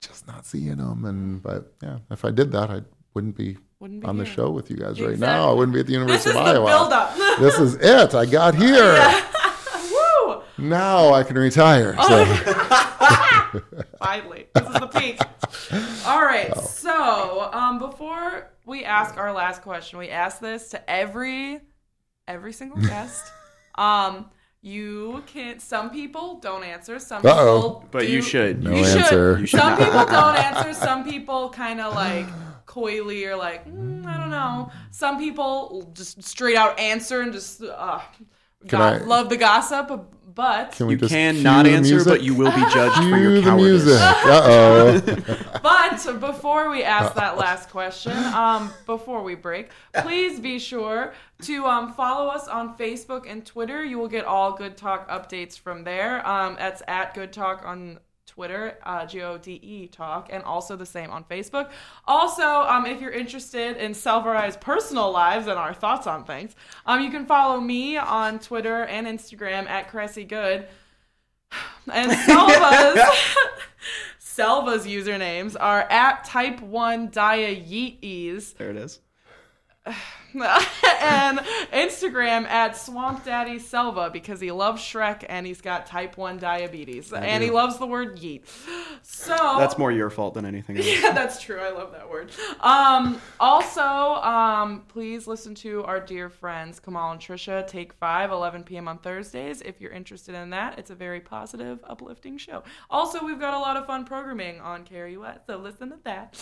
just not seeing them. And but yeah, if I did that, I wouldn't be, Wouldn't be on the show with you guys right now. I wouldn't be at the This University is of the Iowa. this is it. I got here. Woo! Now I can retire. Oh. So. Finally, this is the peak. All right, so um, before we ask our last question, we ask this to every every single guest. um, you can. Some people don't answer. Some Uh-oh. people, But do- you should. No you should. answer. You should Some not. people don't answer. Some people kind of like coyly or like mm, I don't know. Some people just straight out answer and just uh, Can God, I- love the gossip. But Can we You just can cue not the answer, music? but you will be judged for Cue your the cowardice. music. Uh oh. But before we ask that last question, um, before we break, please be sure to um, follow us on Facebook and Twitter. You will get all Good Talk updates from there. Um, that's at Good Talk on Twitter, uh, G O D E Talk, and also the same on Facebook. Also, um, if you're interested in Salvari's personal lives and our thoughts on things, um, you can follow me on Twitter and Instagram at Cressy Good. And Selva's Selva's usernames are at type one dia yeeties There it is. and Instagram at Swamp Daddy Selva because he loves Shrek and he's got type one diabetes and he loves the word yeet. So That's more your fault than anything else. yeah, that's true. I love that word. Um, also, um, please listen to our dear friends Kamal and Trisha Take 5, 11 p.m. on Thursdays. If you're interested in that, it's a very positive, uplifting show. Also, we've got a lot of fun programming on KRUI, so listen to that.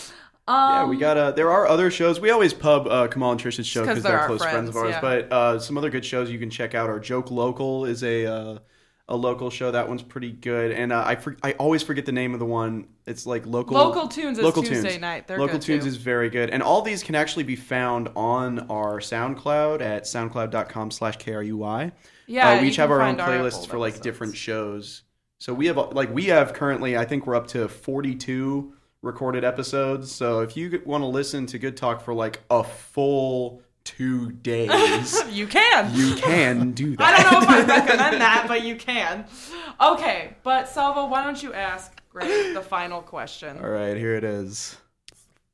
Um, Yeah, we got. Uh, there are other shows. We always pub uh, Kamal and Trish's show because they're they're, close friends, friends, of ours. yeah. But uh, some other good shows you can check out are Joke Local is a uh, a local show. That one's pretty good. And uh, I for, I always forget the name of the one. It's like local Local Tunes is local Tuesday tunes. night. They're local tunes too. is very good. And all these can actually be found on our SoundCloud at soundcloud.com slash KRUI. Yeah, uh, we each have our own find our playlists for like episodes. different shows. So we have like we have currently I think we're up to 42 recorded episodes. So if you want to listen to Good Talk for like a full 2 days, You can. you can do that. I don't know if I recommend that, but you can. Okay, but Selva, why don't you ask Greg the final question? All right, here it is.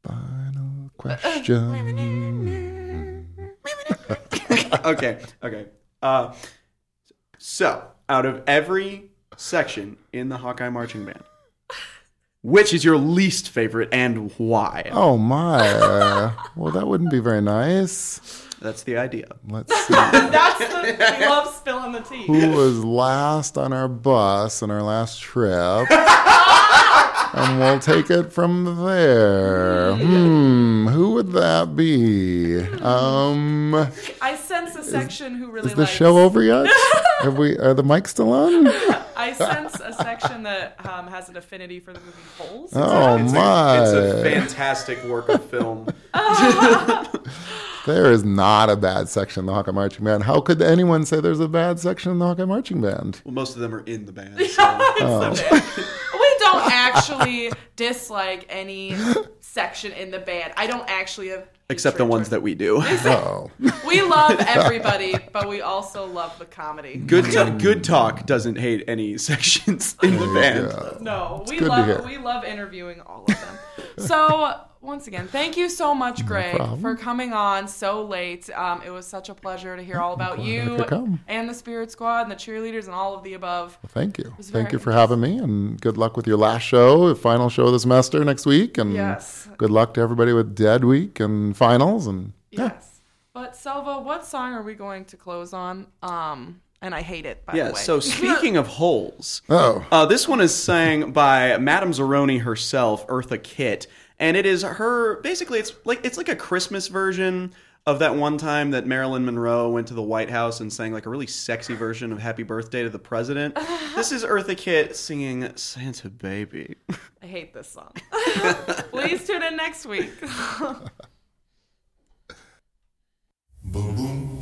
Final question. okay, okay. Uh, so, out of every section in the Hawkeye marching band, which is your least favorite and why? oh my. Well, that wouldn't be very nice. That's the idea. Let's see. That's the we love spilling the tea. Who was last on our bus on our last trip? and we'll take it from there. Hmm, who would that be? Um, I sense a section who really is the likes. show over yet? Have we? Are the mics still on? I sense a section that um, has an affinity for the movie Holes. Oh It's my! a, it's a fantastic work of film. There is not a bad section in the Hawkeye Marching Band. How could anyone say there's a bad section in the Hawkeye Marching Band? Well, most of them are in the band. So. we don't actually dislike any section in the band. I don't actually have. Except the ones that we do. Oh, We love everybody, but we also love the comedy. Good, mm. good talk doesn't hate any sections in the band. yeah. No, we good to hear. love we love interviewing all of them. so once again, thank you so much, Greg, problem. for coming on so late. Um, it was such a pleasure to hear all about you could and the Spirit Squad and the cheerleaders and all of the above. Thank you. Thank you for having me, and good luck with your last show, final show of the semester next week, and Yes. good luck to everybody with Dead Week and finals. And Yes. But Selva, what song are we going to close on? Um, and I hate it. By Yeah, the way. so speaking of holes, oh, uh, this one is sang by Madame Zeroni herself, Eartha Kitt, and it is her. Basically, it's like it's like a Christmas version of that one time that Marilyn Monroe went to the White House and sang like a really sexy version of "Happy Birthday" to the President. this is Eartha Kitt singing "Santa Baby." I hate this song. Please tune in next week. Santa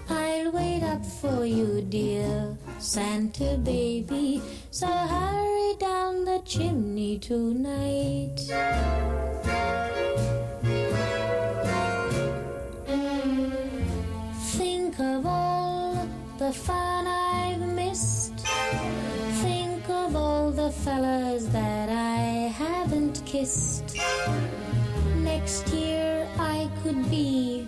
Wait up for you, dear Santa baby. So hurry down the chimney tonight. Think of all the fun I've missed. Think of all the fellas that I haven't kissed. Next year I could be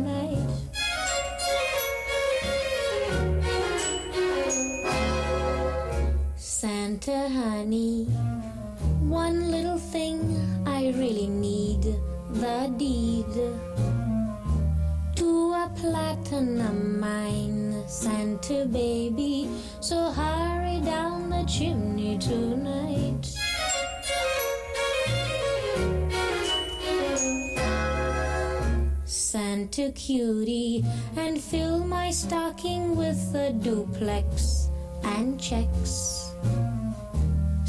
Santa honey, one little thing I really need the deed to a platinum mine, Santa baby. So hurry down the chimney tonight. Santa cutie, and fill my stocking with a duplex and checks.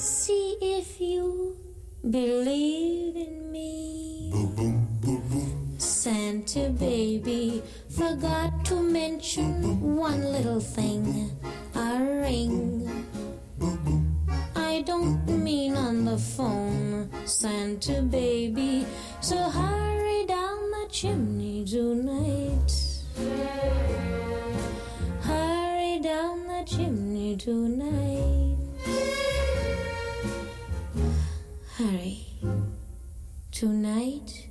See if you believe in me. Santa baby forgot to mention one little thing a ring. I don't mean on the phone, Santa baby. So hurry down the chimney tonight. Hurry down the chimney tonight. hurry. Tonight.